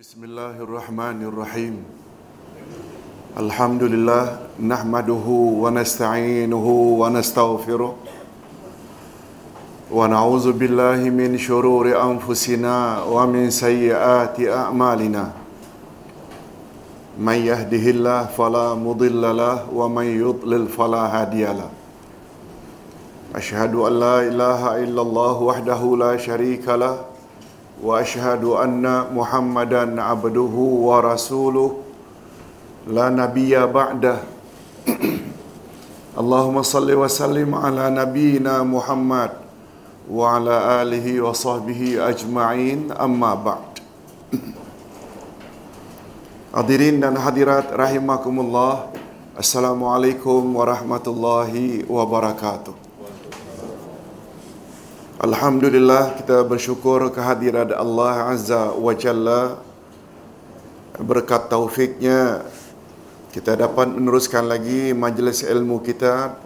بسم الله الرحمن الرحيم الحمد لله نحمده ونستعينه ونستغفره ونعوذ بالله من شرور انفسنا ومن سيئات اعمالنا من يهده الله فلا مضل له ومن يضلل فلا هادي له اشهد ان لا اله الا الله وحده لا شريك له واشهد ان محمدا عبده ورسوله لا نبي بعده اللهم صل وسلم على نبينا محمد وعلى اله وصحبه اجمعين اما بعد Hadirin dan hadirat rahimakumullah Assalamualaikum warahmatullahi wabarakatuh Alhamdulillah kita bersyukur kehadiran Allah Azza wa Jalla. Berkat taufiknya kita dapat meneruskan lagi majlis ilmu kita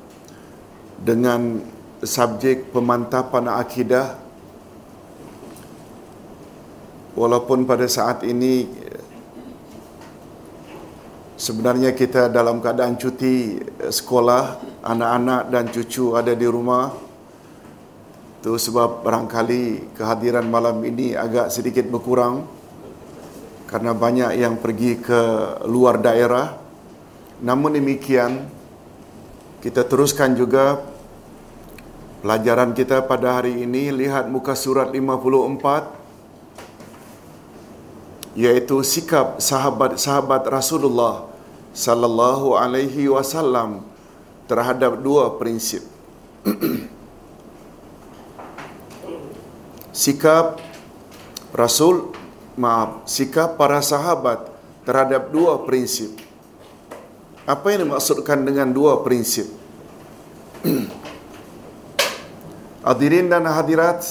dengan subjek pemantapan akidah. Walaupun pada saat ini sebenarnya kita dalam keadaan cuti sekolah anak-anak dan cucu ada di rumah itu sebab barangkali kehadiran malam ini agak sedikit berkurang karena banyak yang pergi ke luar daerah. Namun demikian, kita teruskan juga pelajaran kita pada hari ini. Lihat muka surat 54, yaitu sikap sahabat-sahabat Rasulullah sallallahu alaihi wasallam terhadap dua prinsip. sikap Rasul maaf sikap para sahabat terhadap dua prinsip. Apa yang dimaksudkan dengan dua prinsip? Hadirin dan hadirat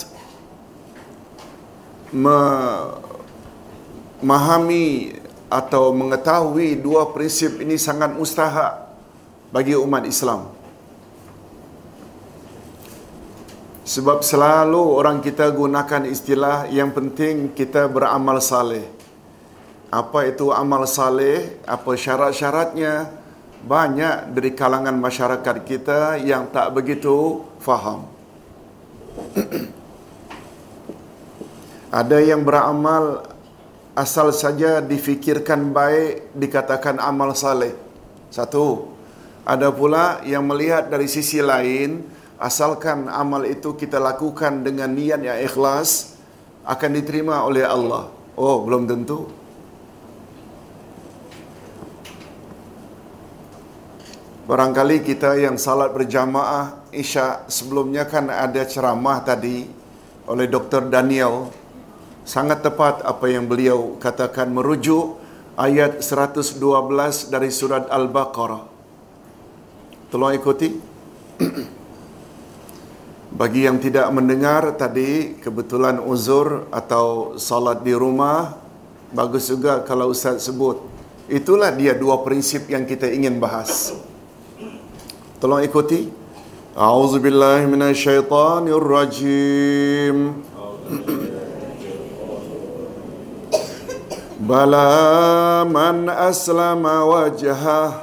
memahami atau mengetahui dua prinsip ini sangat mustahak bagi umat Islam Sebab selalu orang kita gunakan istilah yang penting kita beramal saleh. Apa itu amal saleh? Apa syarat-syaratnya? Banyak dari kalangan masyarakat kita yang tak begitu faham. Ada yang beramal asal saja difikirkan baik dikatakan amal saleh. Satu. Ada pula yang melihat dari sisi lain asalkan amal itu kita lakukan dengan niat yang ikhlas akan diterima oleh Allah. Oh, belum tentu. Barangkali kita yang salat berjamaah Isya sebelumnya kan ada ceramah tadi oleh Dr. Daniel. Sangat tepat apa yang beliau katakan merujuk ayat 112 dari surat Al-Baqarah. Tolong ikuti. Bagi yang tidak mendengar tadi kebetulan uzur atau salat di rumah bagus juga kalau ustaz sebut. Itulah dia dua prinsip yang kita ingin bahas. Tolong ikuti. A'udzubillahi minasyaitonirrajim. Bala man aslama wajhah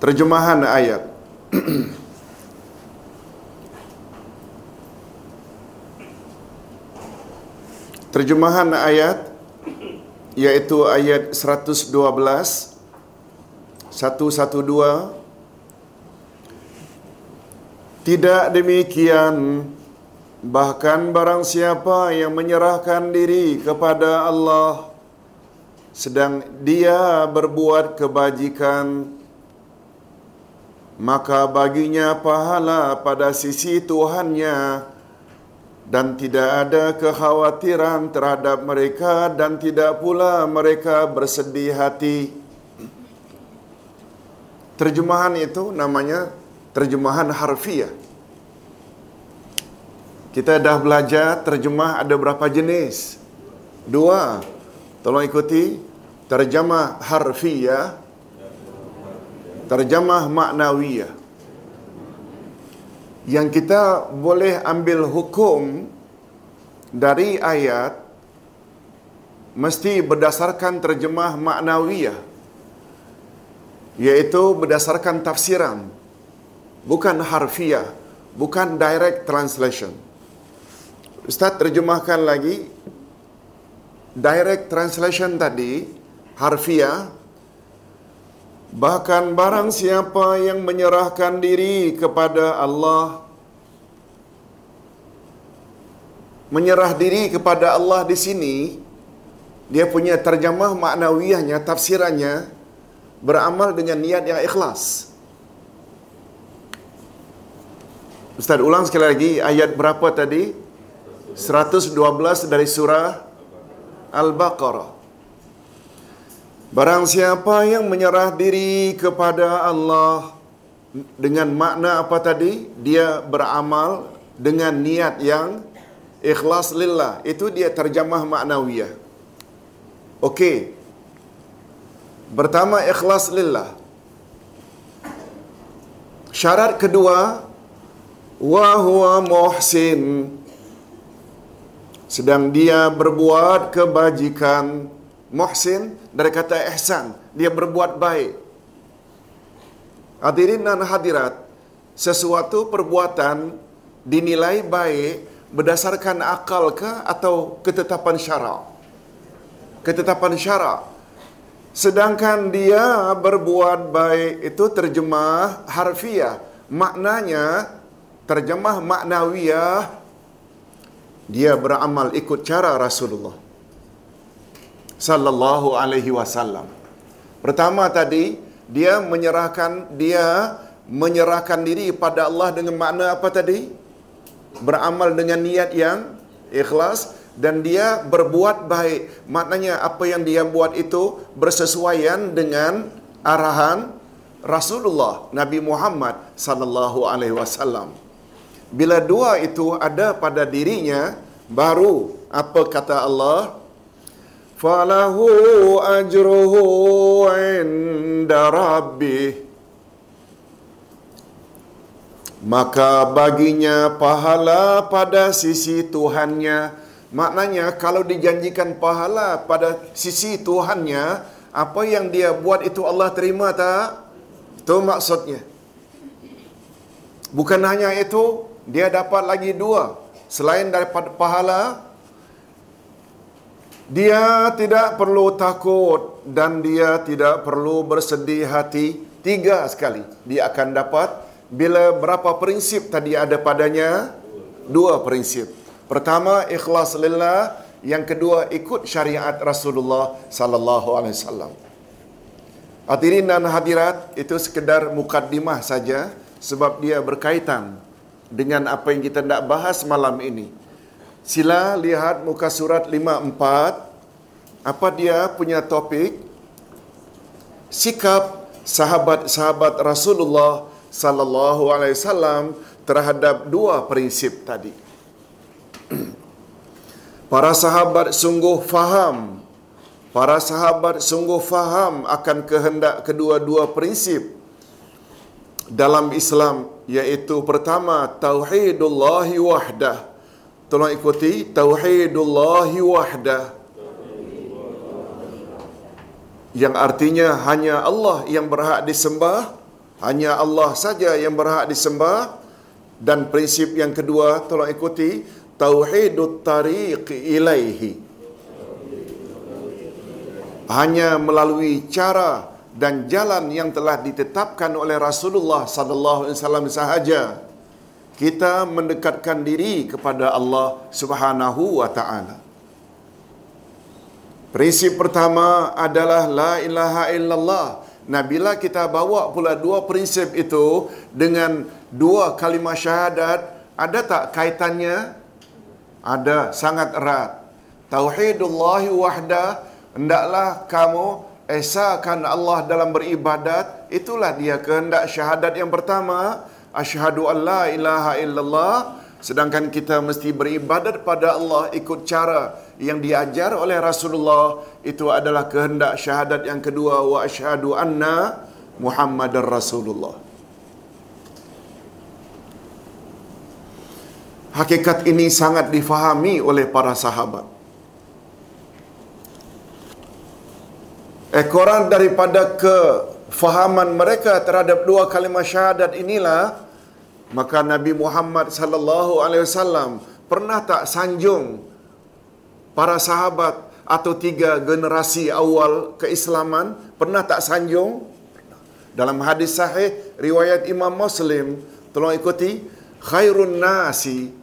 Terjemahan ayat. Terjemahan ayat Iaitu ayat 112 112 Tidak demikian. Bahkan barang siapa yang menyerahkan diri kepada Allah Sedang dia berbuat kebajikan maka baginya pahala pada sisi Tuhannya dan tidak ada kekhawatiran terhadap mereka dan tidak pula mereka bersedih hati. Terjemahan itu namanya terjemahan harfiah. Kita dah belajar terjemah ada berapa jenis? Dua. Tolong ikuti terjemah harfiah, terjemah maknawiyah. Yang kita boleh ambil hukum dari ayat mesti berdasarkan terjemah maknawiyah yaitu berdasarkan tafsiran bukan harfiah bukan direct translation Ustaz terjemahkan lagi direct translation tadi harfiah bahkan barang siapa yang menyerahkan diri kepada Allah menyerah diri kepada Allah di sini dia punya terjemah maknawiyahnya tafsirannya beramal dengan niat yang ikhlas Ustaz ulang sekali lagi ayat berapa tadi 112 dari surah Al-Baqarah. Barang siapa yang menyerah diri kepada Allah dengan makna apa tadi? Dia beramal dengan niat yang ikhlas lillah. Itu dia terjemah maknawiyah. Okey. Pertama ikhlas lillah. Syarat kedua wa huwa muhsin sedang dia berbuat kebajikan muhsin dari kata ihsan dia berbuat baik. Hadirin dan hadirat sesuatu perbuatan dinilai baik berdasarkan akal ke atau ketetapan syarak ketetapan syarak sedangkan dia berbuat baik itu terjemah harfiah maknanya terjemah maknawiyah dia beramal ikut cara Rasulullah sallallahu alaihi wasallam. Pertama tadi dia menyerahkan dia menyerahkan diri pada Allah dengan makna apa tadi? Beramal dengan niat yang ikhlas dan dia berbuat baik. Maknanya apa yang dia buat itu bersesuaian dengan arahan Rasulullah Nabi Muhammad sallallahu alaihi wasallam. Bila dua itu ada pada dirinya, baru apa kata Allah? Falahu ajruhu inda rabbih. Maka baginya pahala pada sisi Tuhannya. Maknanya kalau dijanjikan pahala pada sisi Tuhannya, apa yang dia buat itu Allah terima tak? Itu maksudnya. Bukan hanya itu, dia dapat lagi dua. Selain daripada pahala, dia tidak perlu takut dan dia tidak perlu bersedih hati. Tiga sekali dia akan dapat bila berapa prinsip tadi ada padanya? Dua prinsip. Pertama ikhlas lillah, yang kedua ikut syariat Rasulullah sallallahu alaihi wasallam. Hadirin dan hadirat, itu sekedar mukaddimah saja sebab dia berkaitan dengan apa yang kita nak bahas malam ini. Sila lihat muka surat 54. Apa dia punya topik? Sikap sahabat-sahabat Rasulullah sallallahu alaihi wasallam terhadap dua prinsip tadi. Para sahabat sungguh faham Para sahabat sungguh faham akan kehendak kedua-dua prinsip dalam Islam iaitu pertama tauhidullahi wahdah. Tolong ikuti. Tauhidullahi wahdah. Yang artinya hanya Allah yang berhak disembah, hanya Allah saja yang berhak disembah. Dan prinsip yang kedua tolong ikuti. Tauhidut tariq ilaihi. Hanya melalui cara dan jalan yang telah ditetapkan oleh Rasulullah sallallahu alaihi wasallam sahaja kita mendekatkan diri kepada Allah Subhanahu wa taala. Prinsip pertama adalah la ilaha illallah Nah, bila kita bawa pula dua prinsip itu dengan dua kalimah syahadat, ada tak kaitannya? Ada, sangat erat. Tauhidullah wahda, hendaklah kamu esakan Allah dalam beribadat, itulah dia kehendak syahadat yang pertama. Asyhadu an la ilaha illallah Sedangkan kita mesti beribadat pada Allah ikut cara yang diajar oleh Rasulullah itu adalah kehendak syahadat yang kedua wa asyhadu anna Muhammadar Rasulullah. Hakikat ini sangat difahami oleh para sahabat. Ekoran daripada kefahaman mereka terhadap dua kalimah syahadat inilah Maka Nabi Muhammad sallallahu alaihi wasallam pernah tak sanjung para sahabat atau tiga generasi awal keislaman pernah tak sanjung? Dalam hadis sahih riwayat Imam Muslim, tolong ikuti, khairun nasi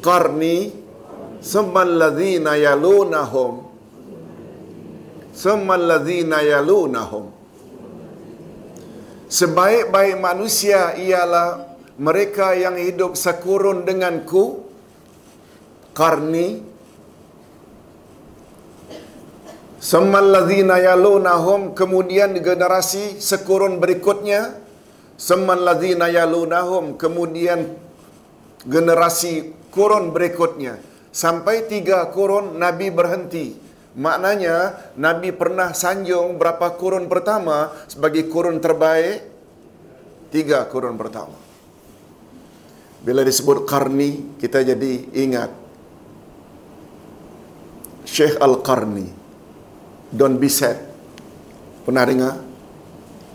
qarni summal ladzina yalunahum summal ladzina yalunahum Sebaik-baik manusia ialah mereka yang hidup sekurun denganku karni. Semalladzina yalunahum kemudian generasi sekurun berikutnya. Semalladzina yalunahum kemudian generasi kurun berikutnya. Sampai tiga kurun Nabi berhenti Maknanya Nabi pernah sanjung berapa kurun pertama sebagai kurun terbaik? Tiga kurun pertama. Bila disebut karni, kita jadi ingat Syekh Al-Qarni. Be sad. Pernah dengar?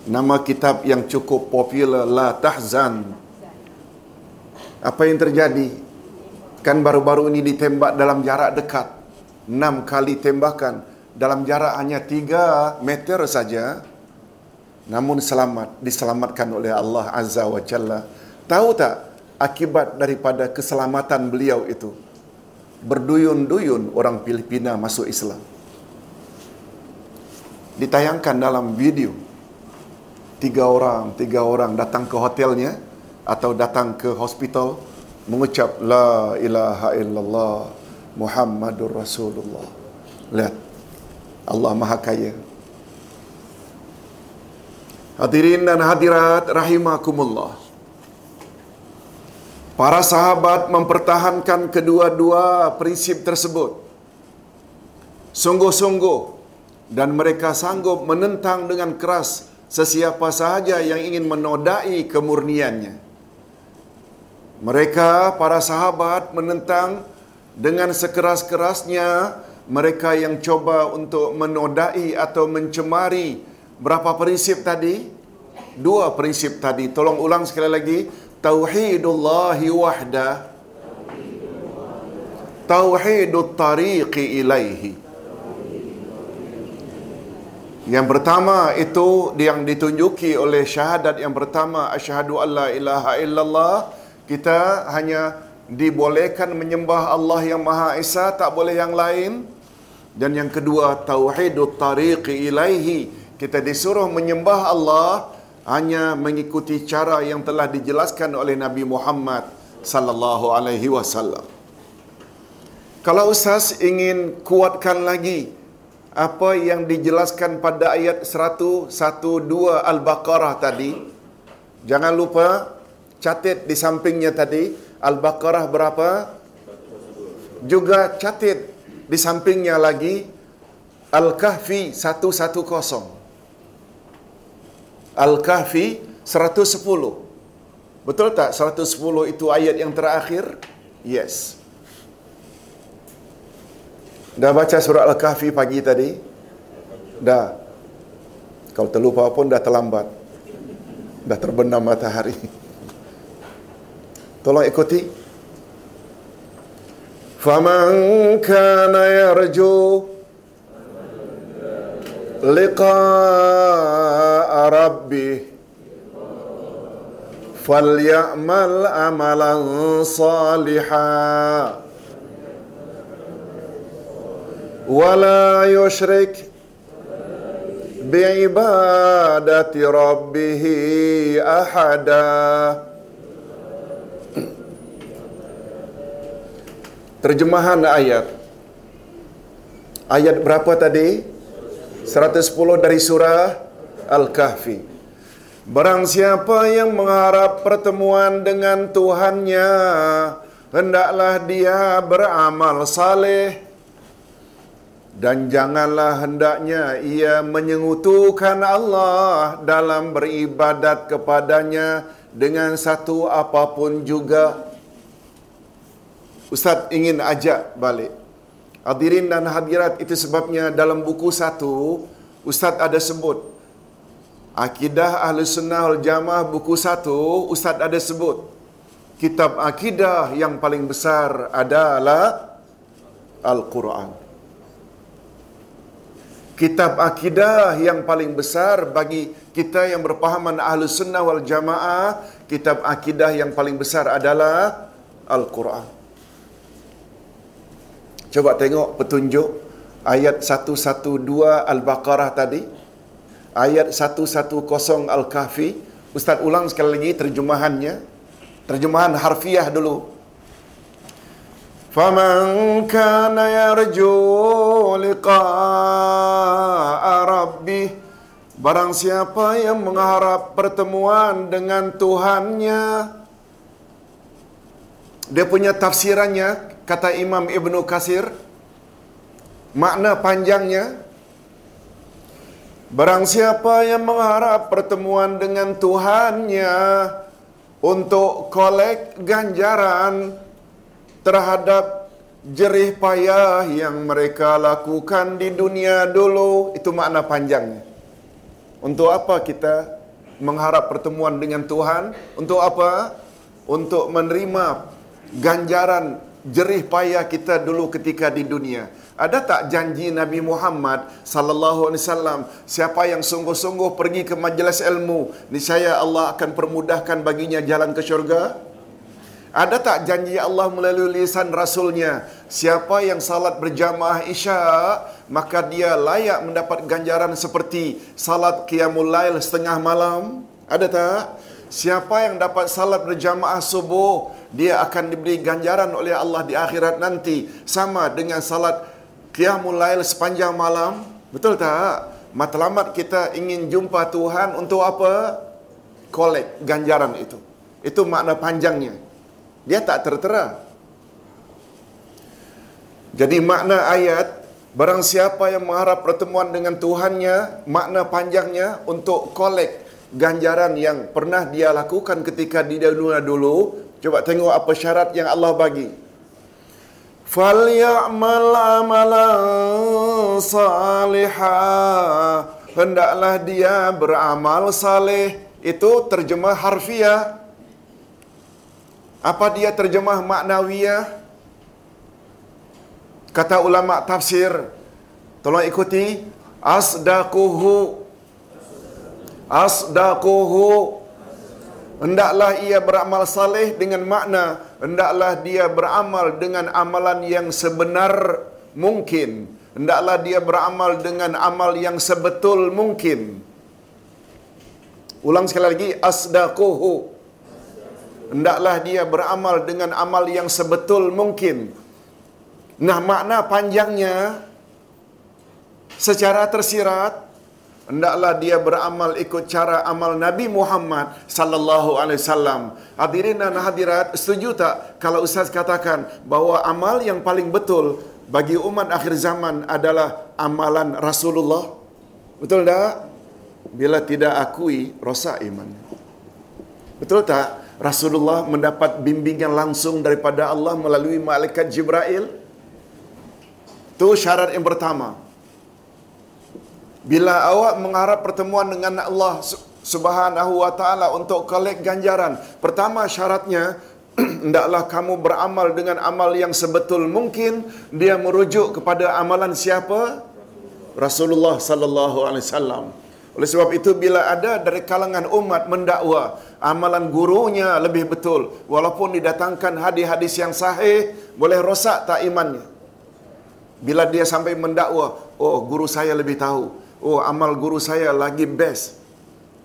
Nama kitab yang cukup popular, La Tahzan. Apa yang terjadi? Kan baru-baru ini ditembak dalam jarak dekat enam kali tembakan. Dalam jarak hanya tiga meter saja namun selamat diselamatkan oleh Allah Azza wa Jalla. Tahu tak akibat daripada keselamatan beliau itu? Berduyun-duyun orang Filipina masuk Islam. Ditayangkan dalam video. Tiga orang tiga orang datang ke hotelnya atau datang ke hospital mengucap la ilaha illallah Muhammadur Rasulullah. Lihat. Allah Maha Kaya. Hadirin dan hadirat rahimakumullah. Para sahabat mempertahankan kedua-dua prinsip tersebut. Sungguh-sungguh dan mereka sanggup menentang dengan keras sesiapa sahaja yang ingin menodai kemurniannya. Mereka para sahabat menentang dengan sekeras-kerasnya mereka yang coba untuk menodai atau mencemari berapa prinsip tadi? Dua prinsip tadi. Tolong ulang sekali lagi. Tauhidullahi wahda. Tauhidut tariqi ilaihi. Yang pertama itu yang ditunjuki oleh syahadat yang pertama asyhadu alla ilaha illallah kita hanya dibolehkan menyembah Allah yang Maha Esa tak boleh yang lain. Dan yang kedua tauhidut tariqi ilaihi. Kita disuruh menyembah Allah hanya mengikuti cara yang telah dijelaskan oleh Nabi Muhammad sallallahu alaihi wasallam. Kalau ustaz ingin kuatkan lagi apa yang dijelaskan pada ayat 112 Al-Baqarah tadi jangan lupa catat di sampingnya tadi Al-Baqarah berapa? Juga catat di sampingnya lagi Al-Kahfi 110. Al-Kahfi 110. Betul tak 110 itu ayat yang terakhir? Yes. Dah baca surah Al-Kahfi pagi tadi? Dah. Kalau terlupa pun dah terlambat. Dah terbenam matahari. Tolong ikuti. Faman kana yarju liqa'a rabbih falyamal amalan salihan ولا يشرك bi'ibadati rabbih ahada Terjemahan ayat Ayat berapa tadi? 110 dari surah Al-Kahfi Barang siapa yang mengharap pertemuan dengan Tuhannya Hendaklah dia beramal saleh dan janganlah hendaknya ia menyengutukan Allah dalam beribadat kepadanya dengan satu apapun juga. Ustaz ingin ajak balik. Hadirin dan hadirat itu sebabnya dalam buku satu, Ustaz ada sebut. Akidah Ahli Sunnah Wal Jamaah buku satu, Ustaz ada sebut. Kitab akidah yang paling besar adalah Al-Quran kitab akidah yang paling besar bagi kita yang berpahaman ahlu sunnah wal jamaah, kitab akidah yang paling besar adalah Al-Quran. Coba tengok petunjuk ayat 112 Al-Baqarah tadi. Ayat 110 Al-Kahfi. Ustaz ulang sekali lagi terjemahannya. Terjemahan harfiah dulu. فمن كان يرجو لقاء ربه Barang siapa yang mengharap pertemuan dengan Tuhannya Dia punya tafsirannya Kata Imam Ibn Qasir Makna panjangnya Barang siapa yang mengharap pertemuan dengan Tuhannya Untuk kolek ganjaran terhadap jerih payah yang mereka lakukan di dunia dulu itu makna panjangnya. Untuk apa kita mengharap pertemuan dengan Tuhan? Untuk apa? Untuk menerima ganjaran jerih payah kita dulu ketika di dunia. Ada tak janji Nabi Muhammad sallallahu alaihi wasallam siapa yang sungguh-sungguh pergi ke majlis ilmu niscaya Allah akan permudahkan baginya jalan ke syurga? Ada tak janji Allah melalui lisan Rasulnya? Siapa yang salat berjamaah isya Maka dia layak mendapat ganjaran seperti Salat qiyamul lail setengah malam? Ada tak? Siapa yang dapat salat berjamaah subuh Dia akan diberi ganjaran oleh Allah di akhirat nanti Sama dengan salat qiyamul lail sepanjang malam Betul tak? Matlamat kita ingin jumpa Tuhan untuk apa? Kolek ganjaran itu Itu makna panjangnya dia tak tertera. Jadi makna ayat barang siapa yang mengharap pertemuan dengan Tuhannya, makna panjangnya untuk kolek ganjaran yang pernah dia lakukan ketika di dunia dulu. Coba tengok apa syarat yang Allah bagi. Falyamal amalan salihah. Hendaklah dia beramal saleh. Itu terjemah harfiah. Apa dia terjemah maknawiyah? Kata ulama tafsir, tolong ikuti. Asdaquhu. Asdaquhu. Hendaklah ia beramal saleh dengan makna. Hendaklah dia beramal dengan amalan yang sebenar mungkin. Hendaklah dia beramal dengan amal yang sebetul mungkin. Ulang sekali lagi. Asdaquhu hendaklah dia beramal dengan amal yang sebetul mungkin. Nah, makna panjangnya secara tersirat hendaklah dia beramal ikut cara amal Nabi Muhammad sallallahu alaihi wasallam. Hadirin dan hadirat, setuju tak kalau ustaz katakan bahawa amal yang paling betul bagi umat akhir zaman adalah amalan Rasulullah? Betul tak? Bila tidak akui, rosak iman. Betul tak? Rasulullah mendapat bimbingan langsung daripada Allah melalui malaikat Jibril. Itu syarat yang pertama. Bila awak mengharap pertemuan dengan Allah Subhanahu wa taala untuk kolek ganjaran, pertama syaratnya hendaklah kamu beramal dengan amal yang sebetul mungkin dia merujuk kepada amalan siapa? Rasulullah sallallahu alaihi wasallam. Oleh sebab itu bila ada dari kalangan umat mendakwa amalan gurunya lebih betul walaupun didatangkan hadis-hadis yang sahih boleh rosak tak imannya. Bila dia sampai mendakwa, oh guru saya lebih tahu. Oh amal guru saya lagi best.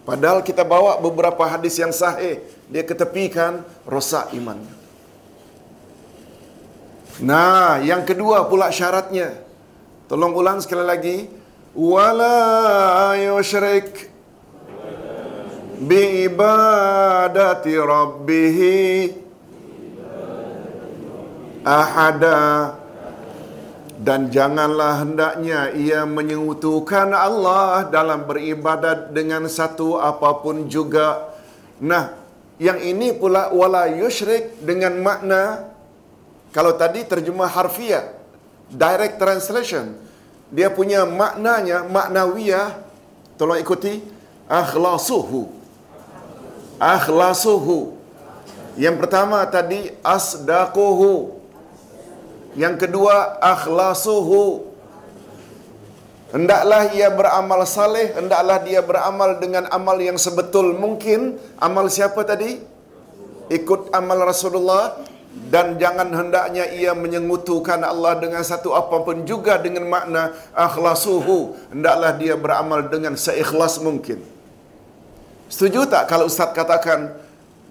Padahal kita bawa beberapa hadis yang sahih, dia ketepikan rosak imannya. Nah, yang kedua pula syaratnya. Tolong ulang sekali lagi. Wala yushrik bi ibadati rabbih ahada dan janganlah hendaknya ia menyekutukan Allah dalam beribadat dengan satu apapun juga. Nah, yang ini pula wala yushrik dengan makna kalau tadi terjemah harfiah, direct translation, dia punya maknanya maknawiyah. Tolong ikuti akhlasuhu. Akhlasuhu. Yang pertama tadi asdaquhu. Yang kedua akhlasuhu. Hendaklah ia beramal saleh, hendaklah dia beramal dengan amal yang sebetul mungkin. Amal siapa tadi? Ikut amal Rasulullah dan jangan hendaknya ia menyengutukan Allah dengan satu apapun juga dengan makna akhlasuhu hendaklah dia beramal dengan seikhlas mungkin setuju tak kalau ustaz katakan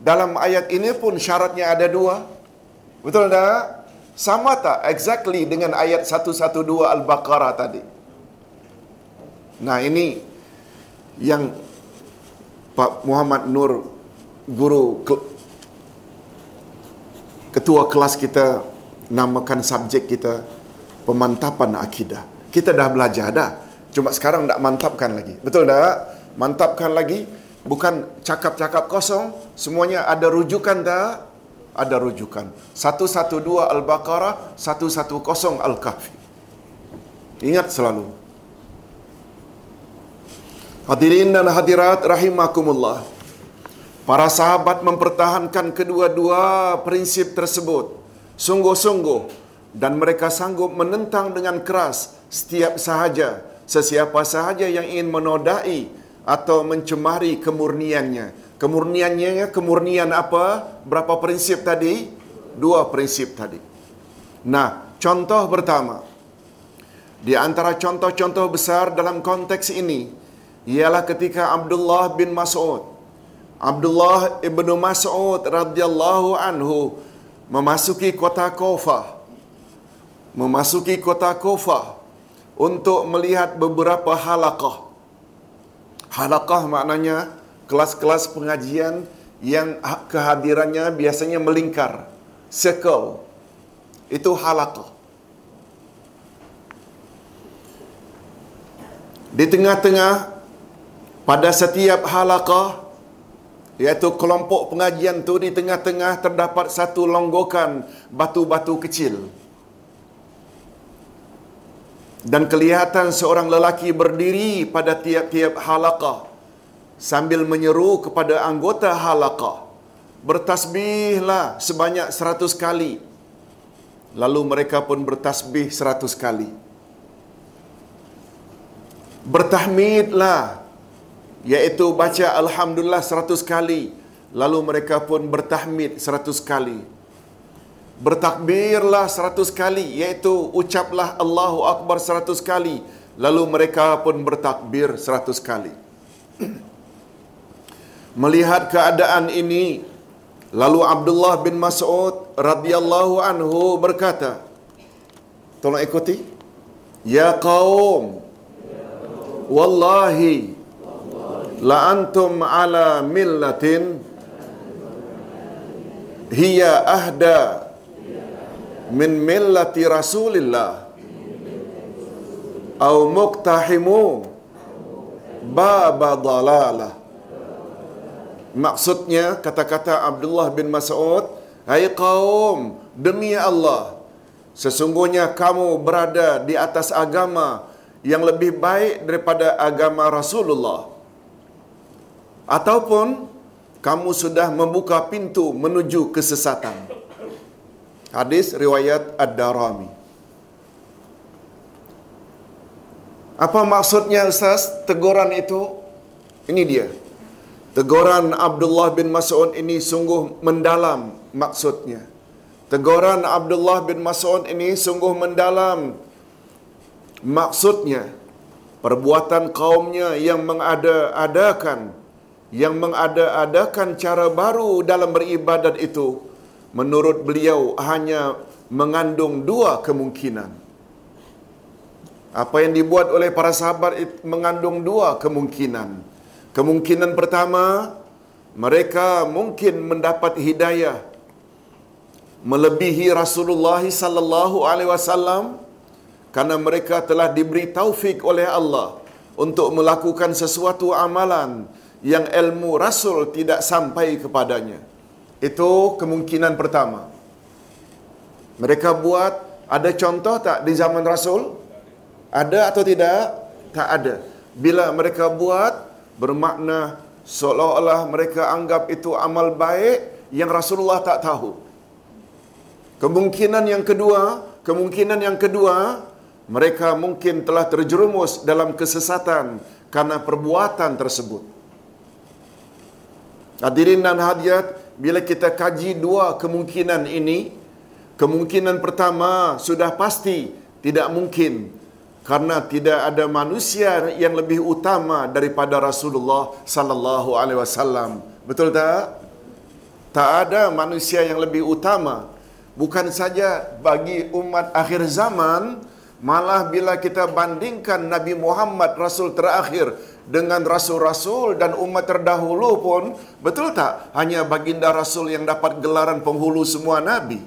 dalam ayat ini pun syaratnya ada dua betul tak sama tak exactly dengan ayat 112 al-baqarah tadi nah ini yang Pak Muhammad Nur guru ketua kelas kita namakan subjek kita pemantapan akidah. Kita dah belajar dah. Cuma sekarang tak mantapkan lagi. Betul tak? Mantapkan lagi. Bukan cakap-cakap kosong. Semuanya ada rujukan tak? Ada rujukan. 112 Al-Baqarah, 110 Al-Kahfi. Ingat selalu. Hadirin dan hadirat rahimakumullah. Para sahabat mempertahankan kedua-dua prinsip tersebut sungguh-sungguh dan mereka sanggup menentang dengan keras setiap sahaja sesiapa sahaja yang ingin menodai atau mencemari kemurniannya. Kemurniannya kemurnian apa? Berapa prinsip tadi? Dua prinsip tadi. Nah, contoh pertama. Di antara contoh-contoh besar dalam konteks ini ialah ketika Abdullah bin Mas'ud Abdullah ibn Mas'ud radhiyallahu anhu memasuki kota Kufah. Memasuki kota Kufah untuk melihat beberapa halaqah. Halaqah maknanya kelas-kelas pengajian yang kehadirannya biasanya melingkar. Circle. Itu halaqah. Di tengah-tengah pada setiap halaqah iaitu kelompok pengajian tu di tengah-tengah terdapat satu longgokan batu-batu kecil dan kelihatan seorang lelaki berdiri pada tiap-tiap halaqah sambil menyeru kepada anggota halaqah bertasbihlah sebanyak seratus kali lalu mereka pun bertasbih seratus kali bertahmidlah iaitu baca Alhamdulillah seratus kali. Lalu mereka pun bertahmid seratus kali. Bertakbirlah seratus kali, iaitu ucaplah Allahu Akbar seratus kali. Lalu mereka pun bertakbir seratus kali. Melihat keadaan ini, lalu Abdullah bin Mas'ud radhiyallahu anhu berkata, tolong ikuti. Ya kaum, wallahi, la antum ala millatin hiya ahda min millati rasulillah au muqtahimu baba dalalah maksudnya kata-kata Abdullah bin Mas'ud hai kaum demi Allah sesungguhnya kamu berada di atas agama yang lebih baik daripada agama Rasulullah ataupun kamu sudah membuka pintu menuju kesesatan. Hadis riwayat Ad-Darami. Apa maksudnya Ustaz teguran itu? Ini dia. Teguran Abdullah bin Mas'ud ini sungguh mendalam maksudnya. Teguran Abdullah bin Mas'ud ini sungguh mendalam maksudnya. perbuatan kaumnya yang mengada-adakan yang mengada-adakan cara baru dalam beribadat itu menurut beliau hanya mengandung dua kemungkinan. Apa yang dibuat oleh para sahabat mengandung dua kemungkinan. Kemungkinan pertama, mereka mungkin mendapat hidayah melebihi Rasulullah sallallahu alaihi wasallam karena mereka telah diberi taufik oleh Allah untuk melakukan sesuatu amalan yang ilmu Rasul tidak sampai kepadanya. Itu kemungkinan pertama. Mereka buat ada contoh tak di zaman Rasul? Ada atau tidak? Tak ada. Bila mereka buat bermakna seolah-olah mereka anggap itu amal baik yang Rasulullah tak tahu. Kemungkinan yang kedua, kemungkinan yang kedua, mereka mungkin telah terjerumus dalam kesesatan karena perbuatan tersebut. Hadirin dan hadirat, bila kita kaji dua kemungkinan ini, kemungkinan pertama sudah pasti tidak mungkin karena tidak ada manusia yang lebih utama daripada Rasulullah sallallahu alaihi wasallam. Betul tak? Tak ada manusia yang lebih utama. Bukan saja bagi umat akhir zaman, malah bila kita bandingkan Nabi Muhammad Rasul terakhir dengan rasul-rasul dan umat terdahulu pun betul tak hanya baginda rasul yang dapat gelaran penghulu semua nabi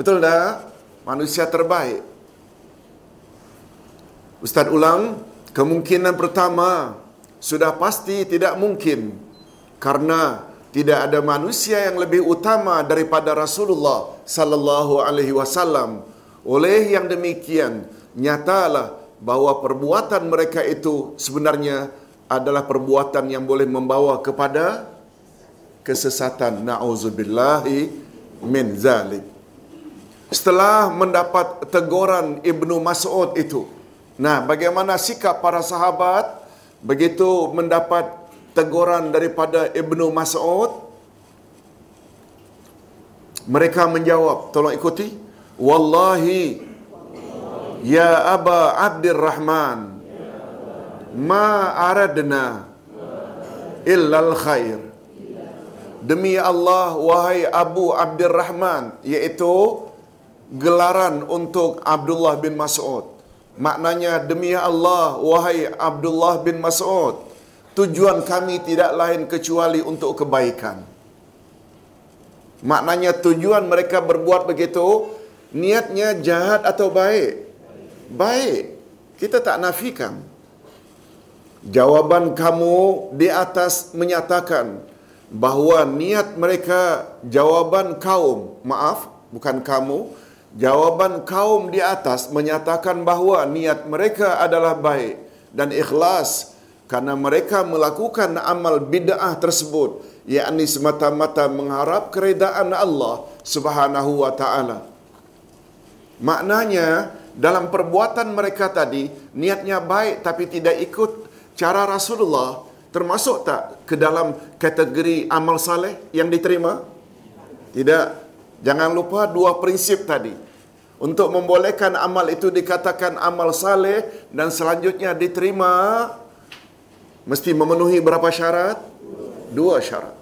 betul tak manusia terbaik Ustaz ulang kemungkinan pertama sudah pasti tidak mungkin karena tidak ada manusia yang lebih utama daripada Rasulullah sallallahu alaihi wasallam. Oleh yang demikian nyatalah bahawa perbuatan mereka itu sebenarnya adalah perbuatan yang boleh membawa kepada kesesatan. Nauzubillahi min zalik. Setelah mendapat teguran Ibnu Mas'ud itu nah bagaimana sikap para sahabat begitu mendapat teguran daripada Ibnu Mas'ud? Mereka menjawab tolong ikuti. Wallahi Ya Aba Abdurrahman Ma aradna Illal khair. Demi Allah Wahai Abu Abdurrahman Iaitu Gelaran untuk Abdullah bin Mas'ud Maknanya Demi Allah Wahai Abdullah bin Mas'ud Tujuan kami tidak lain kecuali untuk kebaikan Maknanya tujuan mereka berbuat begitu Niatnya jahat atau baik? Baik. Kita tak nafikan. Jawaban kamu di atas menyatakan bahawa niat mereka jawaban kaum, maaf, bukan kamu, jawaban kaum di atas menyatakan bahawa niat mereka adalah baik dan ikhlas karena mereka melakukan amal bid'ah tersebut yakni semata-mata mengharap keredaan Allah Subhanahu wa taala. Maknanya dalam perbuatan mereka tadi niatnya baik tapi tidak ikut cara Rasulullah termasuk tak ke dalam kategori amal saleh yang diterima? Tidak. Jangan lupa dua prinsip tadi. Untuk membolehkan amal itu dikatakan amal saleh dan selanjutnya diterima mesti memenuhi berapa syarat? Dua syarat.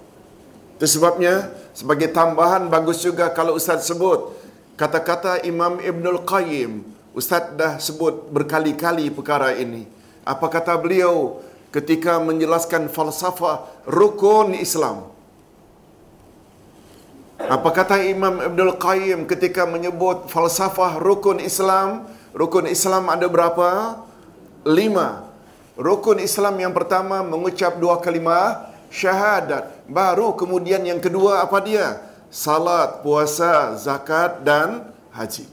Itu sebabnya sebagai tambahan bagus juga kalau ustaz sebut kata-kata Imam Ibnul Qayyim Ustaz dah sebut berkali-kali perkara ini. Apa kata beliau ketika menjelaskan falsafah rukun Islam? Apa kata Imam Abdul Qayyim ketika menyebut falsafah rukun Islam? Rukun Islam ada berapa? Lima. Rukun Islam yang pertama mengucap dua kalimah syahadat. Baru kemudian yang kedua apa dia? Salat, puasa, zakat dan haji.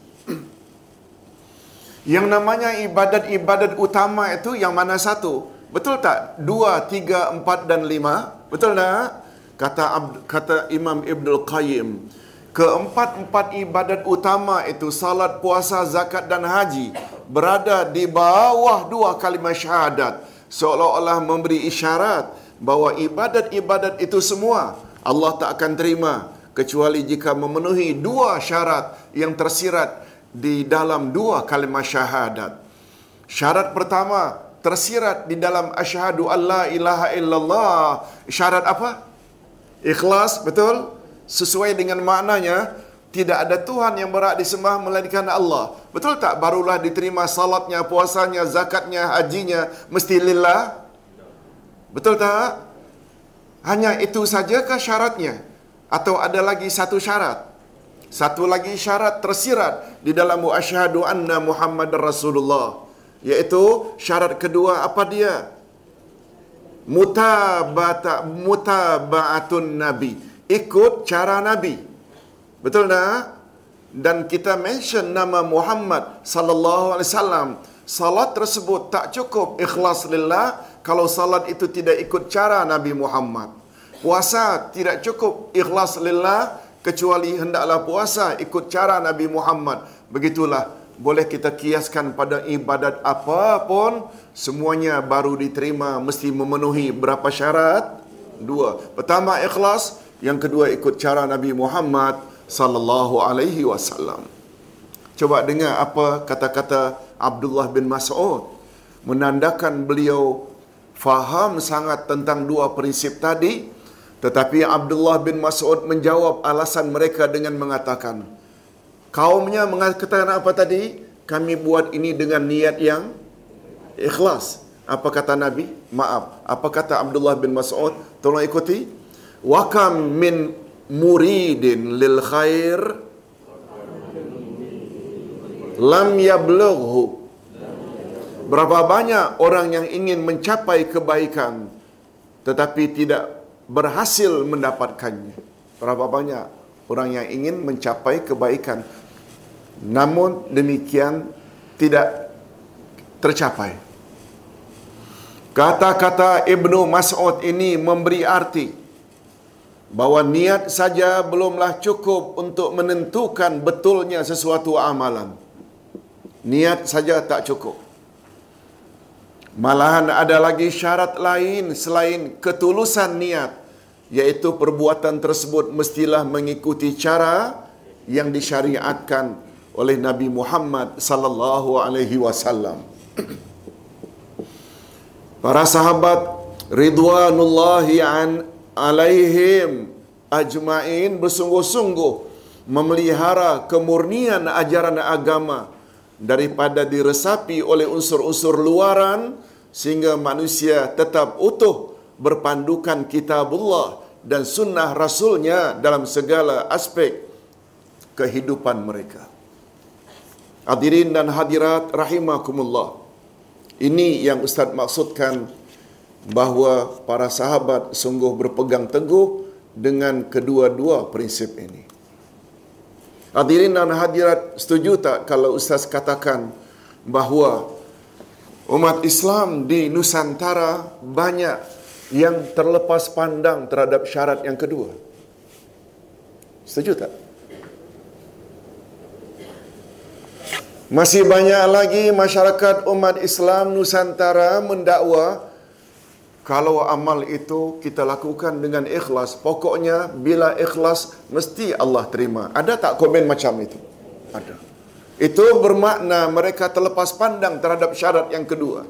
Yang namanya ibadat-ibadat utama itu yang mana satu? Betul tak? Dua, tiga, empat dan lima? Betul tak? Kata, kata Imam Ibn Qayyim. Keempat-empat ibadat utama itu salat, puasa, zakat dan haji berada di bawah dua kalimat syahadat. Seolah-olah memberi isyarat bahawa ibadat-ibadat itu semua Allah tak akan terima kecuali jika memenuhi dua syarat yang tersirat di dalam dua kalimat syahadat. Syarat pertama, tersirat di dalam asyhadu alla ilaha illallah. Syarat apa? Ikhlas, betul? Sesuai dengan maknanya, tidak ada Tuhan yang berhak disembah melainkan Allah. Betul tak? Barulah diterima salatnya, puasanya, zakatnya, hajinya, mesti lillah. Betul tak? Hanya itu sajakah syaratnya? Atau ada lagi satu syarat? Satu lagi syarat tersirat di dalam asyhadu anna Muhammad Rasulullah. Iaitu syarat kedua apa dia? Mutabata mutabaatun Nabi. Ikut cara Nabi. Betul tak? Dan kita mention nama Muhammad sallallahu alaihi wasallam. Salat tersebut tak cukup ikhlas lillah kalau salat itu tidak ikut cara Nabi Muhammad. Puasa tidak cukup ikhlas lillah kecuali hendaklah puasa ikut cara Nabi Muhammad. Begitulah boleh kita kiaskan pada ibadat apa pun semuanya baru diterima mesti memenuhi berapa syarat? Dua. Pertama ikhlas, yang kedua ikut cara Nabi Muhammad sallallahu alaihi wasallam. Coba dengar apa kata-kata Abdullah bin Mas'ud menandakan beliau faham sangat tentang dua prinsip tadi tetapi Abdullah bin Mas'ud menjawab alasan mereka dengan mengatakan kaumnya mengatakan apa tadi? Kami buat ini dengan niat yang ikhlas. Apa kata Nabi? Maaf. Apa kata Abdullah bin Mas'ud? Tolong ikuti. Wakam min muridin lil khair lam yablughu. Berapa banyak orang yang ingin mencapai kebaikan tetapi tidak berhasil mendapatkannya. Berapa banyak orang yang ingin mencapai kebaikan namun demikian tidak tercapai kata-kata Ibnu Mas'ud ini memberi arti bahwa niat saja belumlah cukup untuk menentukan betulnya sesuatu amalan. Niat saja tak cukup. Malahan ada lagi syarat lain selain ketulusan niat, yaitu perbuatan tersebut mestilah mengikuti cara yang disyariatkan oleh Nabi Muhammad sallallahu alaihi wasallam. Para sahabat ridwanullahi an alaihim ajmain bersungguh-sungguh memelihara kemurnian ajaran agama daripada diresapi oleh unsur-unsur luaran sehingga manusia tetap utuh berpandukan kitabullah dan sunnah rasulnya dalam segala aspek kehidupan mereka. Hadirin dan hadirat rahimakumullah. Ini yang Ustaz maksudkan bahawa para sahabat sungguh berpegang teguh dengan kedua-dua prinsip ini. Hadirin dan hadirat setuju tak kalau Ustaz katakan bahawa umat Islam di Nusantara banyak yang terlepas pandang terhadap syarat yang kedua? Setuju tak? Masih banyak lagi masyarakat umat Islam Nusantara mendakwa kalau amal itu kita lakukan dengan ikhlas, pokoknya bila ikhlas mesti Allah terima. Ada tak komen macam itu? Ada. Itu bermakna mereka terlepas pandang terhadap syarat yang kedua.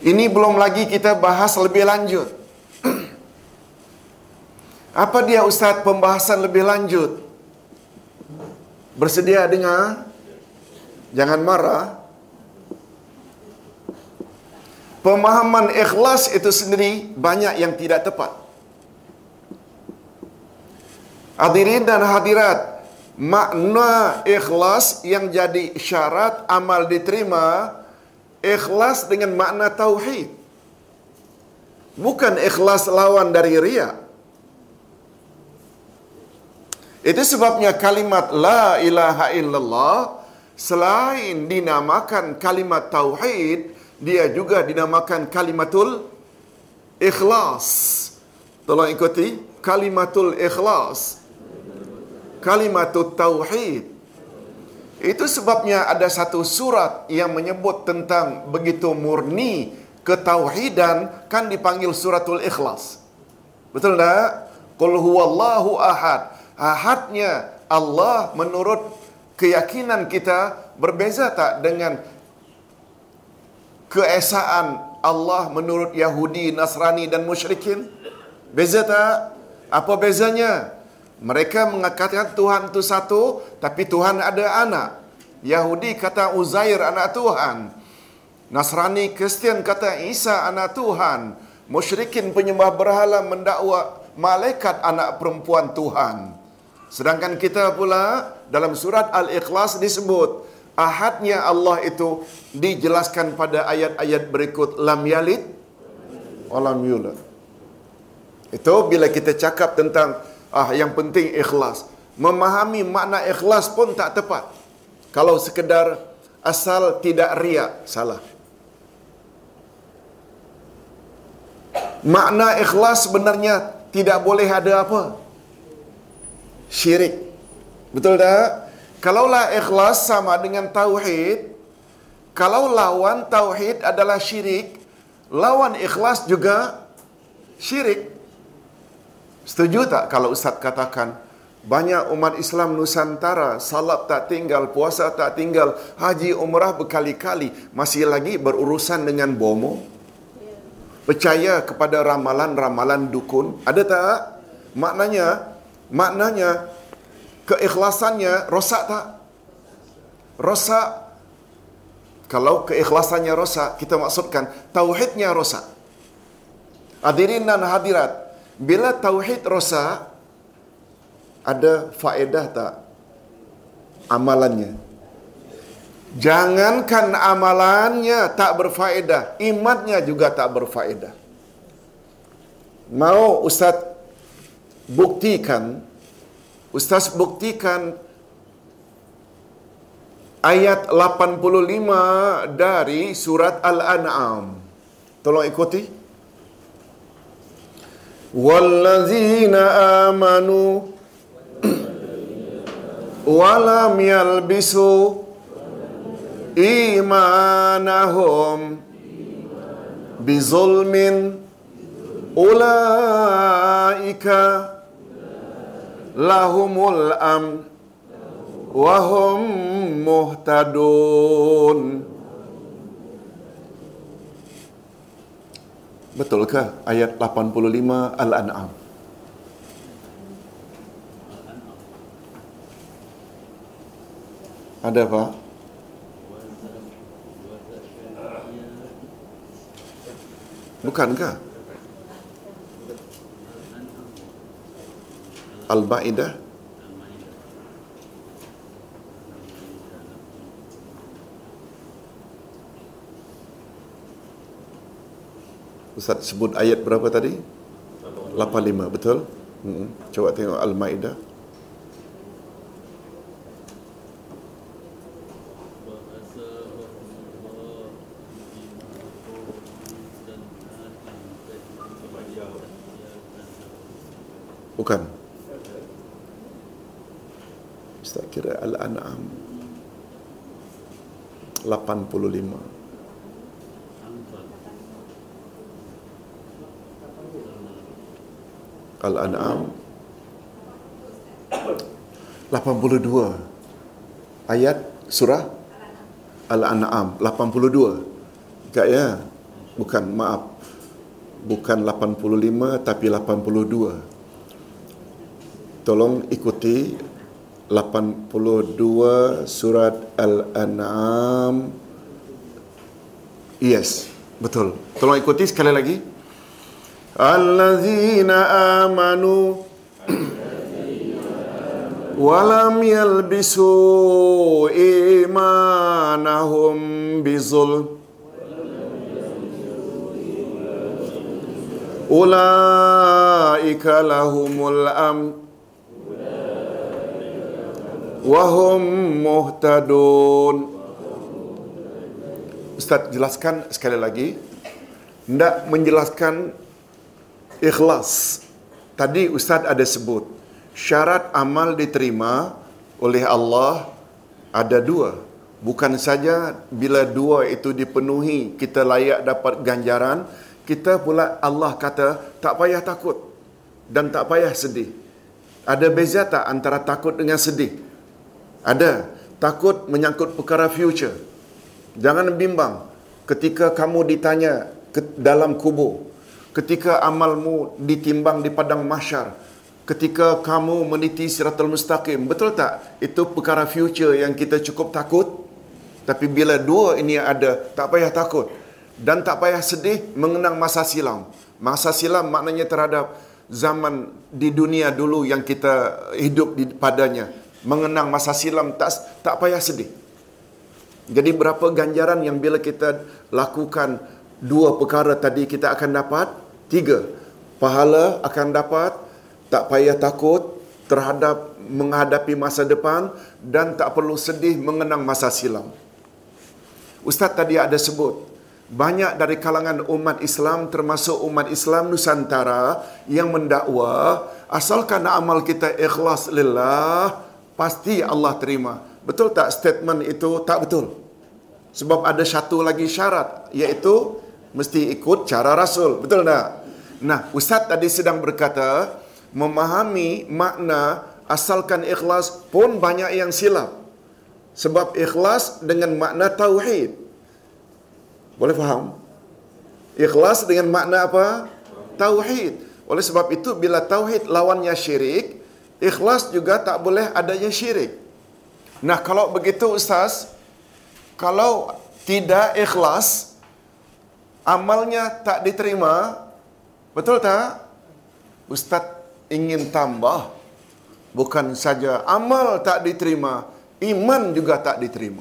Ini belum lagi kita bahas lebih lanjut. Apa dia Ustaz pembahasan lebih lanjut? Bersedia dengar? Jangan marah. Pemahaman ikhlas itu sendiri banyak yang tidak tepat. Hadirin dan hadirat, makna ikhlas yang jadi syarat amal diterima ikhlas dengan makna tauhid. Bukan ikhlas lawan dari riak. Itu sebabnya kalimat la ilaha illallah selain dinamakan kalimat tauhid, dia juga dinamakan kalimatul ikhlas. Tolong ikuti kalimatul ikhlas. Kalimatul tauhid. Itu sebabnya ada satu surat yang menyebut tentang begitu murni ketauhidan kan dipanggil suratul ikhlas. Betul tak? Qul huwallahu ahad. Ahadnya Allah menurut keyakinan kita berbeza tak dengan keesaan Allah menurut Yahudi, Nasrani dan musyrikin? Beza tak? Apa bezanya? Mereka mengatakan Tuhan itu satu, tapi Tuhan ada anak. Yahudi kata Uzair anak Tuhan. Nasrani Kristian kata Isa anak Tuhan. Musyrikin penyembah berhala mendakwa malaikat anak perempuan Tuhan. Sedangkan kita pula dalam surat Al-Ikhlas disebut ahadnya Allah itu dijelaskan pada ayat-ayat berikut lam yalid walam yulad. Itu bila kita cakap tentang ah yang penting ikhlas. Memahami makna ikhlas pun tak tepat. Kalau sekedar asal tidak riak, salah. Makna ikhlas sebenarnya tidak boleh ada apa? Syirik. Betul tak? Kalaulah ikhlas sama dengan tauhid, kalau lawan tauhid adalah syirik, lawan ikhlas juga syirik. Setuju tak kalau Ustaz katakan, banyak umat Islam Nusantara, salat tak tinggal, puasa tak tinggal, haji umrah berkali-kali, masih lagi berurusan dengan bomo? Percaya kepada ramalan-ramalan dukun? Ada tak? Maknanya, maknanya keikhlasannya rosak tak? Rosak. Kalau keikhlasannya rosak, kita maksudkan tauhidnya rosak. Hadirin dan hadirat, bila tauhid rosak, ada faedah tak amalannya? Jangankan amalannya tak berfaedah, imannya juga tak berfaedah. Mau Ustaz buktikan, Ustaz buktikan ayat 85 dari surat Al-An'am. Tolong ikuti. Wallazina amanu walam yalbisu imanahum bizulmin ulaika lahumul am wahum muhtadun Betulkah ayat 85 Al-An'am? Ada apa? Bukankah? Al-Ma'idah Ustaz sebut ayat berapa tadi? 85, betul? Hmm. Coba tengok Al-Ma'idah. Bukan. Ustaz kira Al-An'am. 85. Al-An'am. 82 ayat surah Al-An'am. 82 tak ya? Bukan maaf. Bukan 85 tapi 82 tolong ikuti 82 surat Al-An'am yes betul tolong ikuti sekali lagi الذين آمنوا ولم يلبسوا إيمانهم بظلم أولئك لهم الأمن wahum muhtadun. Ustaz jelaskan sekali lagi. Tidak menjelaskan ikhlas. Tadi Ustaz ada sebut Syarat amal diterima oleh Allah ada dua. Bukan saja bila dua itu dipenuhi kita layak dapat ganjaran Kita pula Allah kata tak payah takut dan tak payah sedih. Ada beza tak antara takut dengan sedih? Ada. takut menyangkut perkara future. Jangan bimbang ketika kamu ditanya ke dalam kubur, ketika amalmu ditimbang di padang mahsyar, ketika kamu meniti siratul mustaqim. Betul tak? Itu perkara future yang kita cukup takut. Tapi bila dua ini ada, tak payah takut. Dan tak payah sedih mengenang masa silam. Masa silam maknanya terhadap zaman di dunia dulu yang kita hidup di padanya. Mengenang masa silam tak tak payah sedih. Jadi berapa ganjaran yang bila kita lakukan dua perkara tadi kita akan dapat? Tiga. Pahala akan dapat, tak payah takut terhadap menghadapi masa depan dan tak perlu sedih mengenang masa silam. Ustaz tadi ada sebut banyak dari kalangan umat Islam termasuk umat Islam Nusantara yang mendakwa asalkan amal kita ikhlas lillah pasti Allah terima. Betul tak statement itu tak betul? Sebab ada satu lagi syarat iaitu mesti ikut cara Rasul. Betul tak? Nah, Ustaz tadi sedang berkata memahami makna asalkan ikhlas pun banyak yang silap. Sebab ikhlas dengan makna tauhid. Boleh faham? Ikhlas dengan makna apa? Tauhid. Oleh sebab itu bila tauhid lawannya syirik, ikhlas juga tak boleh adanya syirik. Nah, kalau begitu ustaz, kalau tidak ikhlas, amalnya tak diterima, betul tak? Ustaz ingin tambah bukan saja amal tak diterima, iman juga tak diterima.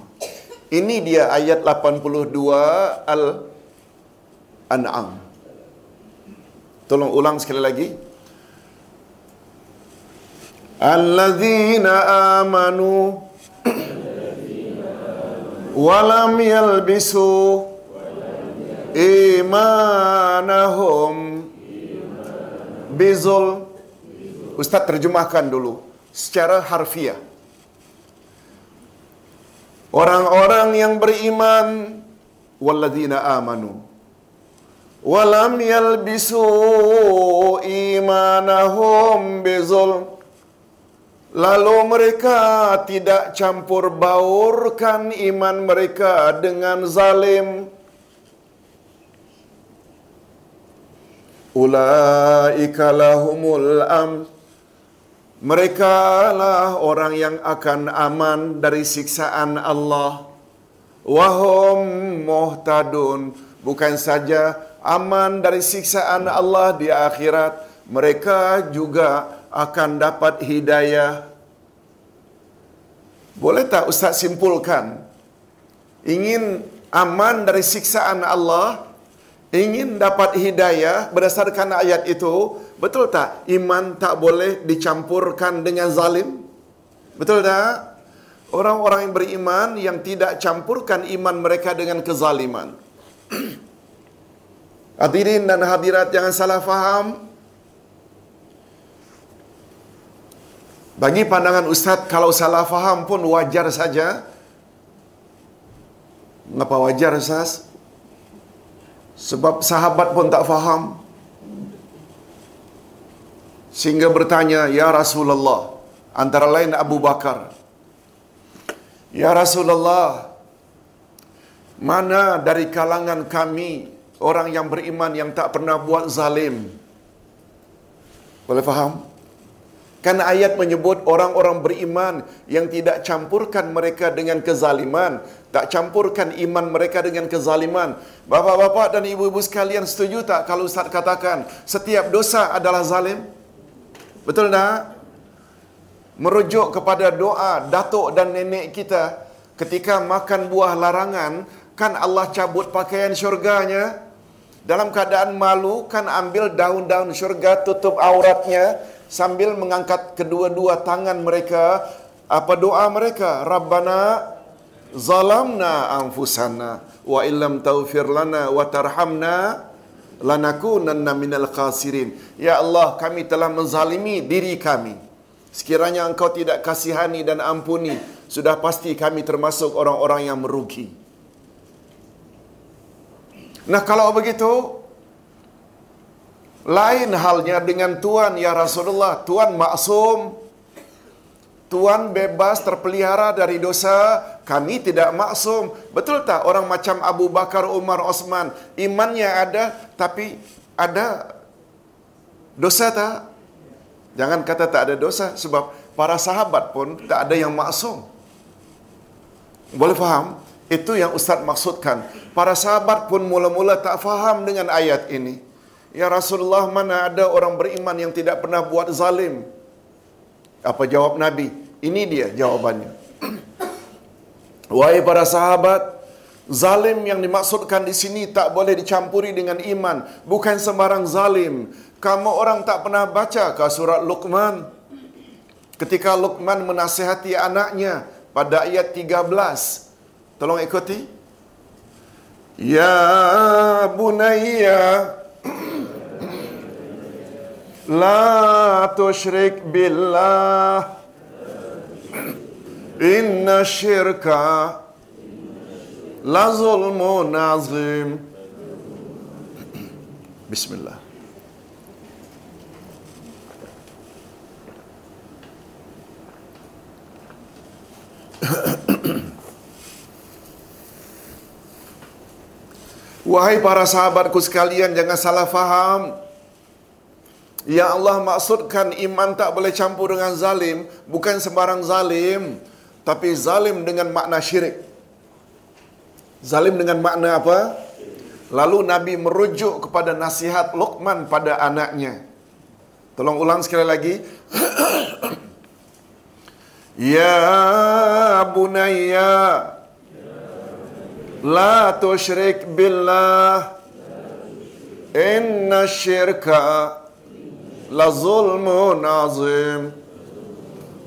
Ini dia ayat 82 Al-An'am. Tolong ulang sekali lagi. Alladzina amanu walam yalbisu imanahum bizul Ustaz terjemahkan dulu. Secara harfiah. Orang-orang yang beriman walladzina amanu walam yalbisu imanahum bizul lalu mereka tidak campur baurkan iman mereka dengan zalim ulaika lahumul am mereka lah orang yang akan aman dari siksaan Allah. Wahum muhtadun. Bukan saja aman dari siksaan Allah di akhirat. Mereka juga akan dapat hidayah. Boleh tak Ustaz simpulkan? Ingin aman dari siksaan Allah, ingin dapat hidayah berdasarkan ayat itu, betul tak? Iman tak boleh dicampurkan dengan zalim? Betul tak? Orang-orang yang beriman yang tidak campurkan iman mereka dengan kezaliman. Hadirin dan hadirat jangan salah faham. Bagi pandangan ustaz kalau salah faham pun wajar saja. Mengapa wajar ustaz? Sebab sahabat pun tak faham. Sehingga bertanya, Ya Rasulullah, antara lain Abu Bakar. Ya Rasulullah, mana dari kalangan kami orang yang beriman yang tak pernah buat zalim? Boleh faham? Kan ayat menyebut orang-orang beriman yang tidak campurkan mereka dengan kezaliman. Tak campurkan iman mereka dengan kezaliman. Bapak-bapak dan ibu-ibu sekalian setuju tak kalau Ustaz katakan setiap dosa adalah zalim? Betul tak? Merujuk kepada doa datuk dan nenek kita ketika makan buah larangan, kan Allah cabut pakaian syurganya. Dalam keadaan malu, kan ambil daun-daun syurga tutup auratnya sambil mengangkat kedua-dua tangan mereka. Apa doa mereka? Rabbana zalamna anfusana wa illam taghfir lana wa tarhamna lanakunanna minal khasirin. Ya Allah, kami telah menzalimi diri kami. Sekiranya engkau tidak kasihani dan ampuni, sudah pasti kami termasuk orang-orang yang merugi. Nah, kalau begitu, lain halnya dengan Tuhan ya Rasulullah, Tuhan maksum. Tuan bebas terpelihara dari dosa, kami tidak maksum. Betul tak orang macam Abu Bakar, Umar, Osman, imannya ada tapi ada dosa tak? Jangan kata tak ada dosa sebab para sahabat pun tak ada yang maksum. Boleh faham? Itu yang Ustaz maksudkan. Para sahabat pun mula-mula tak faham dengan ayat ini. Ya Rasulullah, mana ada orang beriman yang tidak pernah buat zalim? Apa jawab Nabi? Ini dia jawabannya. Wahai para sahabat, zalim yang dimaksudkan di sini tak boleh dicampuri dengan iman. Bukan sembarang zalim. Kamu orang tak pernah baca ke surat Luqman? Ketika Luqman menasihati anaknya pada ayat 13. Tolong ikuti. Ya bunayya La tushrik billah. Inna syirka La zulmun azim. Bismillah. Wahai para sahabatku sekalian, jangan salah faham. Ya Allah maksudkan iman tak boleh campur dengan zalim, bukan sembarang zalim, tapi zalim dengan makna syirik. Zalim dengan makna apa? Lalu Nabi merujuk kepada nasihat Luqman pada anaknya. Tolong ulang sekali lagi. ya bunayya la tushrik billah inna syirka la zulmun azim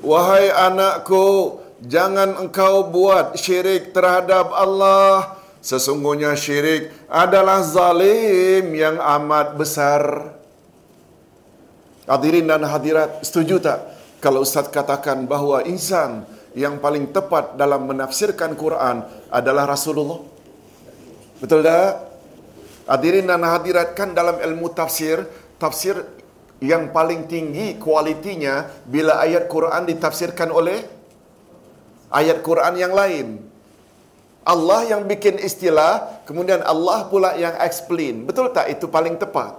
Wahai anakku jangan engkau buat syirik terhadap Allah. Sesungguhnya syirik adalah zalim yang amat besar. Hadirin dan hadirat setuju tak kalau ustaz katakan bahawa insan yang paling tepat dalam menafsirkan Quran adalah Rasulullah? Betul tak? Hadirin dan hadirat kan dalam ilmu tafsir, tafsir yang paling tinggi kualitinya bila ayat Quran ditafsirkan oleh ayat Quran yang lain. Allah yang bikin istilah, kemudian Allah pula yang explain. Betul tak itu paling tepat?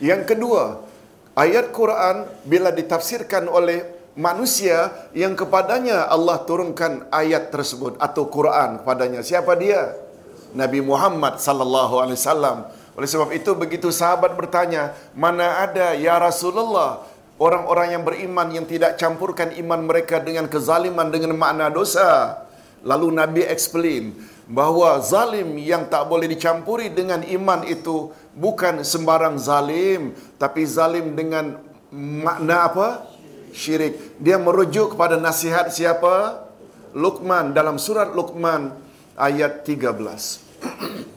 Yang kedua, ayat Quran bila ditafsirkan oleh manusia yang kepadanya Allah turunkan ayat tersebut atau Quran kepadanya. Siapa dia? Nabi Muhammad sallallahu alaihi wasallam. Oleh sebab itu begitu sahabat bertanya, "Mana ada ya Rasulullah orang-orang yang beriman yang tidak campurkan iman mereka dengan kezaliman dengan makna dosa?" Lalu Nabi explain bahawa zalim yang tak boleh dicampuri dengan iman itu bukan sembarang zalim, tapi zalim dengan makna apa? Syirik. Dia merujuk kepada nasihat siapa? Luqman dalam surat Luqman ayat 13.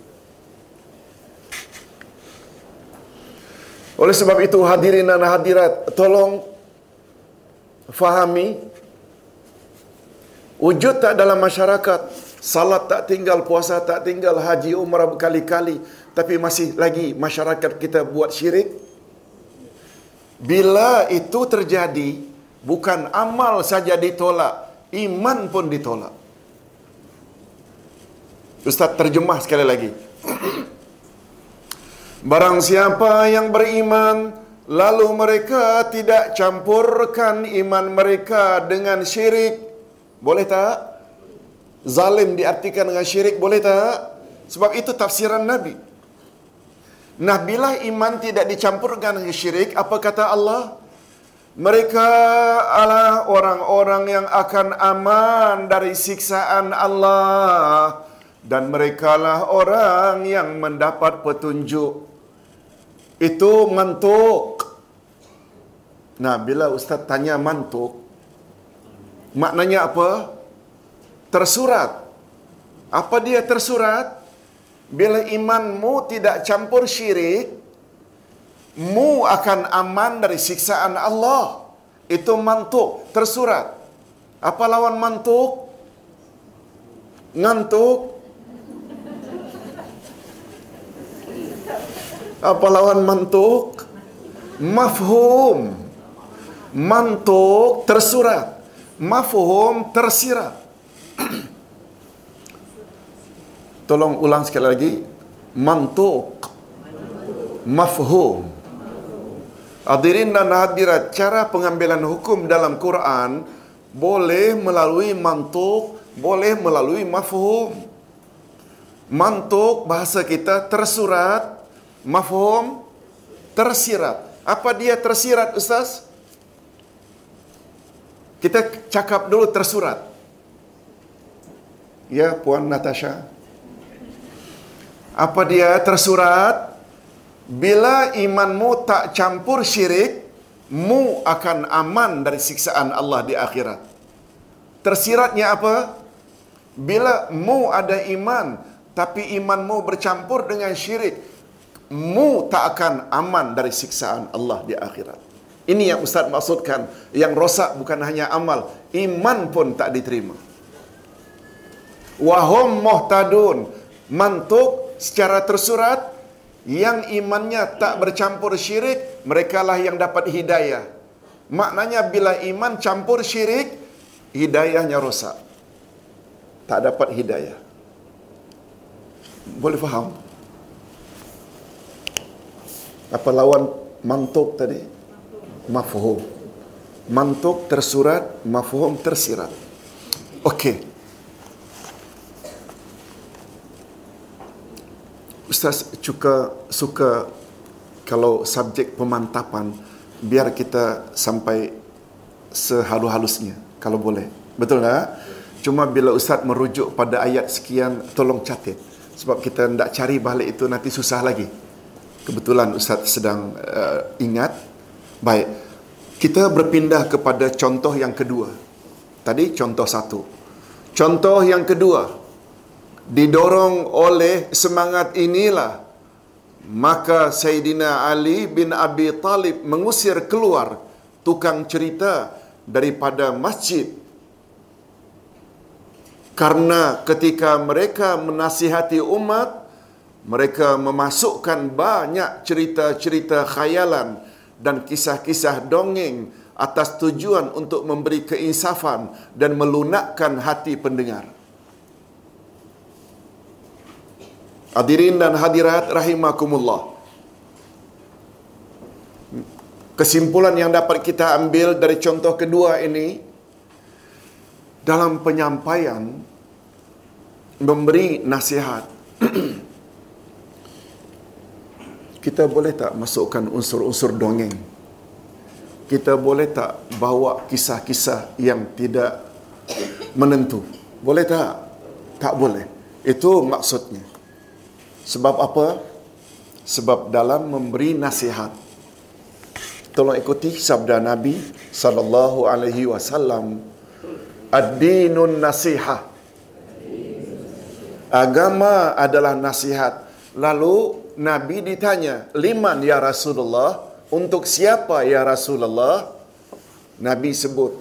Oleh sebab itu hadirin dan hadirat, tolong fahami wujud tak dalam masyarakat, salat tak tinggal, puasa tak tinggal, haji umrah berkali-kali, tapi masih lagi masyarakat kita buat syirik. Bila itu terjadi, bukan amal saja ditolak, iman pun ditolak. Ustaz terjemah sekali lagi. Barang siapa yang beriman lalu mereka tidak campurkan iman mereka dengan syirik, boleh tak? Zalim diartikan dengan syirik, boleh tak? Sebab itu tafsiran Nabi. Nah, bila iman tidak dicampurkan dengan syirik, apa kata Allah? Mereka adalah orang-orang yang akan aman dari siksaan Allah dan merekalah orang yang mendapat petunjuk itu mantuk. Nah bila ustaz tanya mantuk maknanya apa? Tersurat. Apa dia tersurat? Bila imanmu tidak campur syirik mu akan aman dari siksaan Allah. Itu mantuk tersurat. Apa lawan mantuk? Ngantuk apa lawan mantuk mafhum mantuk tersurat mafhum tersirat. Tolong ulang sekali lagi. Mantuk. Mafhum. Hadirin dan hadirat, cara pengambilan hukum dalam Quran boleh melalui mantuk, boleh melalui mafhum. Mantuk bahasa kita tersurat, mafhum tersirat. Apa dia tersirat Ustaz? Kita cakap dulu tersurat. Ya, Puan Natasha. Apa dia tersurat? Bila imanmu tak campur syirik, mu akan aman dari siksaan Allah di akhirat. Tersiratnya apa? Bila mu ada iman, tapi imanmu bercampur dengan syirik, mu tak akan aman dari siksaan Allah di akhirat. Ini yang Ustaz maksudkan. Yang rosak bukan hanya amal. Iman pun tak diterima. Wahum muhtadun. Mantuk secara tersurat. Yang imannya tak bercampur syirik. Mereka lah yang dapat hidayah. Maknanya bila iman campur syirik. Hidayahnya rosak. Tak dapat hidayah. Boleh faham? Apa lawan mantuk tadi? Mafhum. Mantuk tersurat, mafhum tersirat. Okey. Ustaz juga suka kalau subjek pemantapan biar kita sampai sehalus-halusnya kalau boleh. Betul tak? Cuma bila Ustaz merujuk pada ayat sekian tolong catat sebab kita tidak cari balik itu nanti susah lagi. Kebetulan Ustaz sedang uh, ingat. Baik. Kita berpindah kepada contoh yang kedua. Tadi contoh satu. Contoh yang kedua. Didorong oleh semangat inilah maka Sayyidina Ali bin Abi Talib mengusir keluar tukang cerita daripada masjid karena ketika mereka menasihati umat mereka memasukkan banyak cerita-cerita khayalan dan kisah-kisah dongeng atas tujuan untuk memberi keinsafan dan melunakkan hati pendengar. Hadirin dan hadirat rahimakumullah. Kesimpulan yang dapat kita ambil dari contoh kedua ini dalam penyampaian memberi nasihat kita boleh tak masukkan unsur-unsur dongeng? Kita boleh tak bawa kisah-kisah yang tidak menentu? Boleh tak? Tak boleh. Itu maksudnya. Sebab apa? Sebab dalam memberi nasihat. Tolong ikuti sabda Nabi sallallahu alaihi wasallam. Ad-dinun nasihah. Agama adalah nasihat. Lalu Nabi ditanya, "Liman ya Rasulullah? Untuk siapa ya Rasulullah?" Nabi sebut,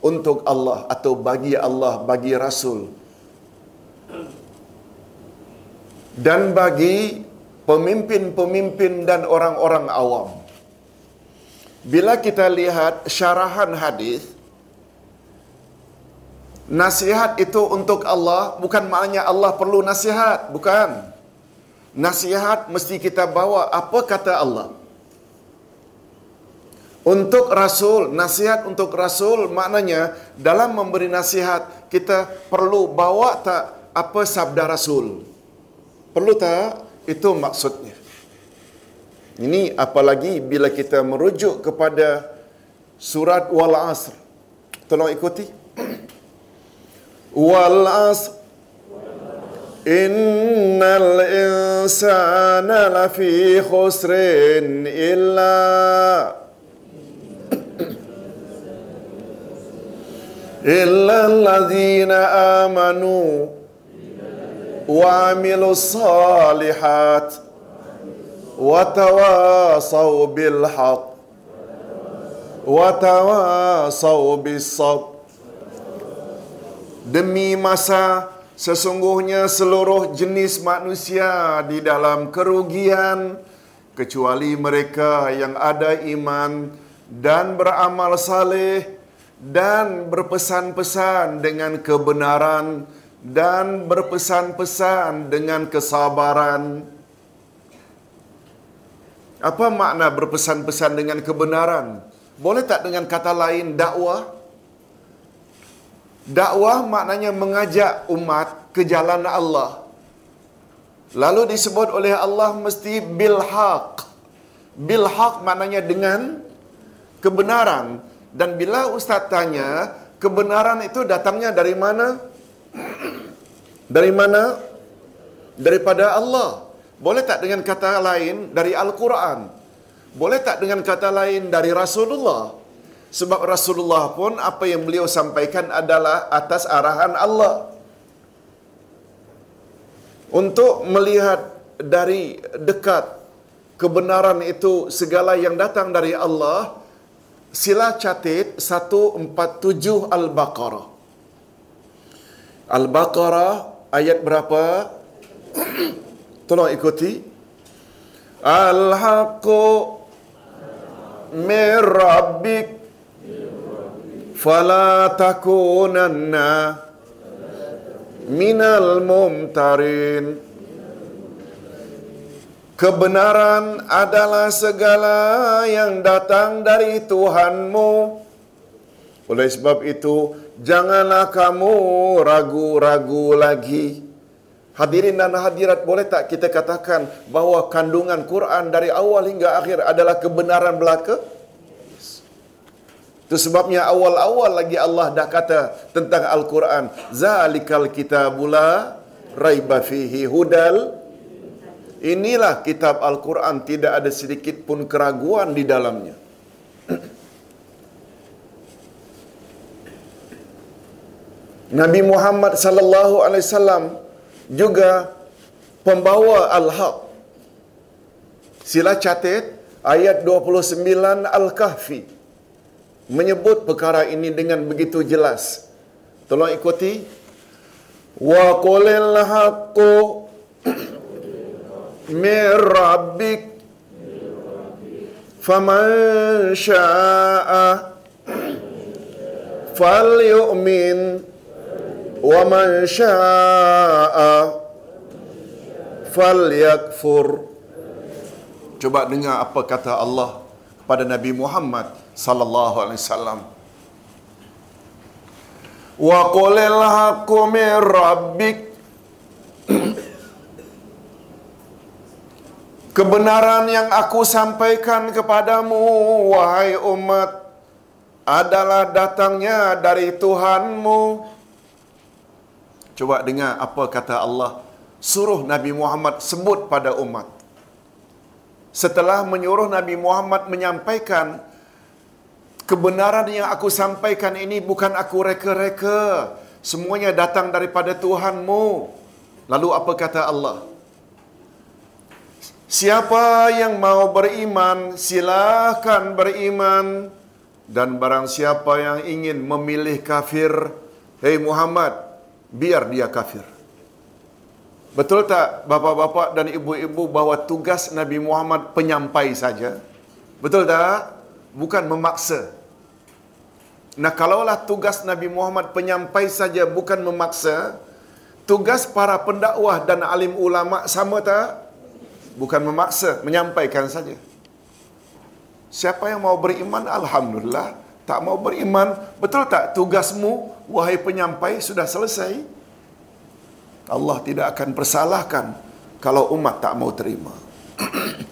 "Untuk Allah atau bagi Allah, bagi Rasul." Dan bagi pemimpin-pemimpin dan orang-orang awam. Bila kita lihat syarahan hadis, nasihat itu untuk Allah bukan maknanya Allah perlu nasihat, bukan. Nasihat mesti kita bawa apa kata Allah. Untuk Rasul, nasihat untuk Rasul maknanya dalam memberi nasihat kita perlu bawa tak apa sabda Rasul. Perlu tak? Itu maksudnya. Ini apalagi bila kita merujuk kepada surat Wal Asr. Tolong ikuti. Wal Asr إن الإنسان لفي خسر إلا إلا الذين آمنوا وعملوا الصالحات وتواصوا بالحق وتواصوا بالصبر. Demi masa Sesungguhnya seluruh jenis manusia di dalam kerugian kecuali mereka yang ada iman dan beramal saleh dan berpesan-pesan dengan kebenaran dan berpesan-pesan dengan kesabaran. Apa makna berpesan-pesan dengan kebenaran? Boleh tak dengan kata lain dakwah? Dakwah maknanya mengajak umat ke jalan Allah. Lalu disebut oleh Allah mesti bil haq. Bil haq maknanya dengan kebenaran. Dan bila ustaz tanya, kebenaran itu datangnya dari mana? dari mana? Daripada Allah. Boleh tak dengan kata lain dari Al-Quran? Boleh tak dengan kata lain dari Rasulullah? Sebab Rasulullah pun apa yang beliau sampaikan adalah atas arahan Allah. Untuk melihat dari dekat kebenaran itu segala yang datang dari Allah, sila catit 147 Al-Baqarah. Al-Baqarah ayat berapa? Tolong ikuti. Al-haqqu rabbik fala takunanna minal mumtarin. Kebenaran adalah segala yang datang dari Tuhanmu. Oleh sebab itu, janganlah kamu ragu-ragu lagi. Hadirin dan hadirat, boleh tak kita katakan bahawa kandungan Quran dari awal hingga akhir adalah kebenaran belaka? Itu sebabnya awal-awal lagi Allah dah kata tentang Al-Quran. Zalikal kitabula raiba fihi hudal. Inilah kitab Al-Quran tidak ada sedikit pun keraguan di dalamnya. Nabi Muhammad sallallahu alaihi wasallam juga pembawa al-haq. Sila catat ayat 29 Al-Kahfi menyebut perkara ini dengan begitu jelas. Tolong ikuti. Wa qulil haqqu min rabbik faman syaa'a falyu'min wa man syaa'a falyakfur. Coba dengar apa kata Allah pada Nabi Muhammad sallallahu alaihi wasallam. Wa qulil haqqu min rabbik Kebenaran yang aku sampaikan kepadamu wahai umat adalah datangnya dari Tuhanmu. Coba dengar apa kata Allah. Suruh Nabi Muhammad sebut pada umat. Setelah menyuruh Nabi Muhammad menyampaikan kebenaran yang aku sampaikan ini bukan aku reka-reka. Semuanya datang daripada Tuhanmu. Lalu apa kata Allah? Siapa yang mau beriman, silakan beriman. Dan barang siapa yang ingin memilih kafir, Hei Muhammad, biar dia kafir. Betul tak bapa-bapa dan ibu-ibu bahawa tugas Nabi Muhammad penyampai saja? Betul tak? Bukan memaksa. Nah kalaulah tugas Nabi Muhammad penyampai saja bukan memaksa, tugas para pendakwah dan alim ulama sama tak? Bukan memaksa, menyampaikan saja. Siapa yang mau beriman, Alhamdulillah. Tak mau beriman, betul tak tugasmu, wahai penyampai, sudah selesai? Allah tidak akan persalahkan kalau umat tak mau terima.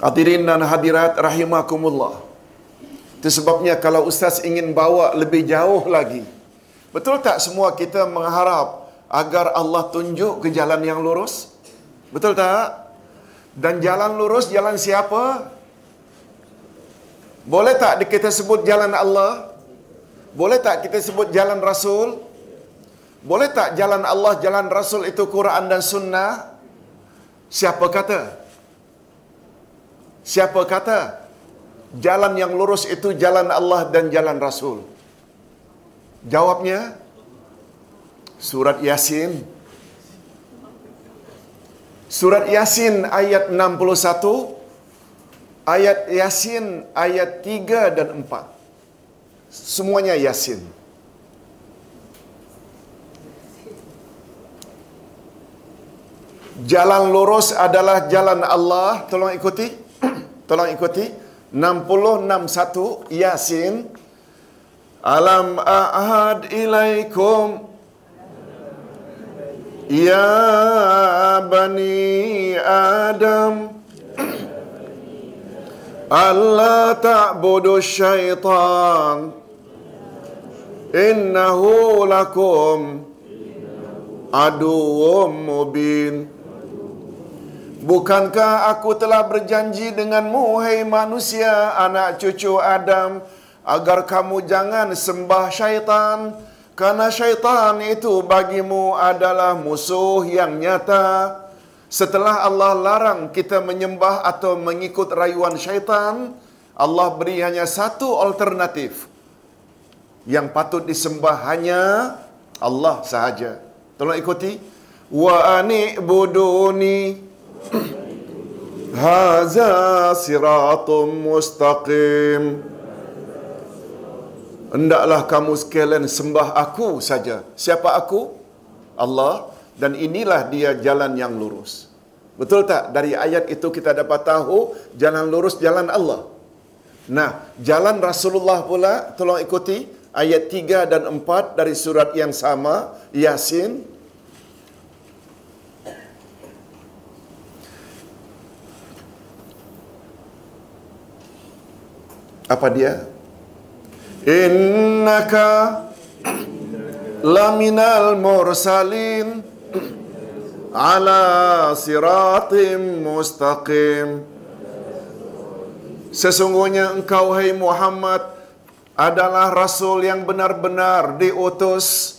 Hadirin dan hadirat rahimakumullah. Itu sebabnya kalau ustaz ingin bawa lebih jauh lagi. Betul tak semua kita mengharap agar Allah tunjuk ke jalan yang lurus? Betul tak? Dan jalan lurus jalan siapa? Boleh tak kita sebut jalan Allah? Boleh tak kita sebut jalan Rasul? Boleh tak jalan Allah, jalan Rasul itu Quran dan Sunnah? Siapa kata? Siapa kata? Jalan yang lurus itu jalan Allah dan jalan Rasul. Jawabnya Surat Yasin. Surat Yasin ayat 61 ayat Yasin ayat 3 dan 4. Semuanya Yasin. Jalan lurus adalah jalan Allah. Tolong ikuti. Tolong ikuti. 661 Yasin. Alam a'ad ilaikum Ya bani Adam Allah ta'budu syaitan Innahu lakum Aduwum mubin Bukankah aku telah berjanji denganmu Hai manusia anak cucu Adam Agar kamu jangan sembah syaitan? Karena syaitan itu bagimu adalah musuh yang nyata. Setelah Allah larang kita menyembah atau mengikut rayuan syaitan Allah beri hanya satu alternatif. Yang patut disembah hanya Allah sahaja. Tolong ikuti. Wa ani'buduni Haza siratum mustaqim Hendaklah kamu sekalian sembah aku saja. Siapa aku? Allah. Dan inilah dia jalan yang lurus. Betul tak? Dari ayat itu kita dapat tahu jalan lurus jalan Allah. Nah, jalan Rasulullah pula, tolong ikuti ayat 3 dan 4 dari surat yang sama, Yasin. Apa dia? Innaka laminal mursalin ala siratim mustaqim Sesungguhnya engkau hai Muhammad adalah rasul yang benar-benar diutus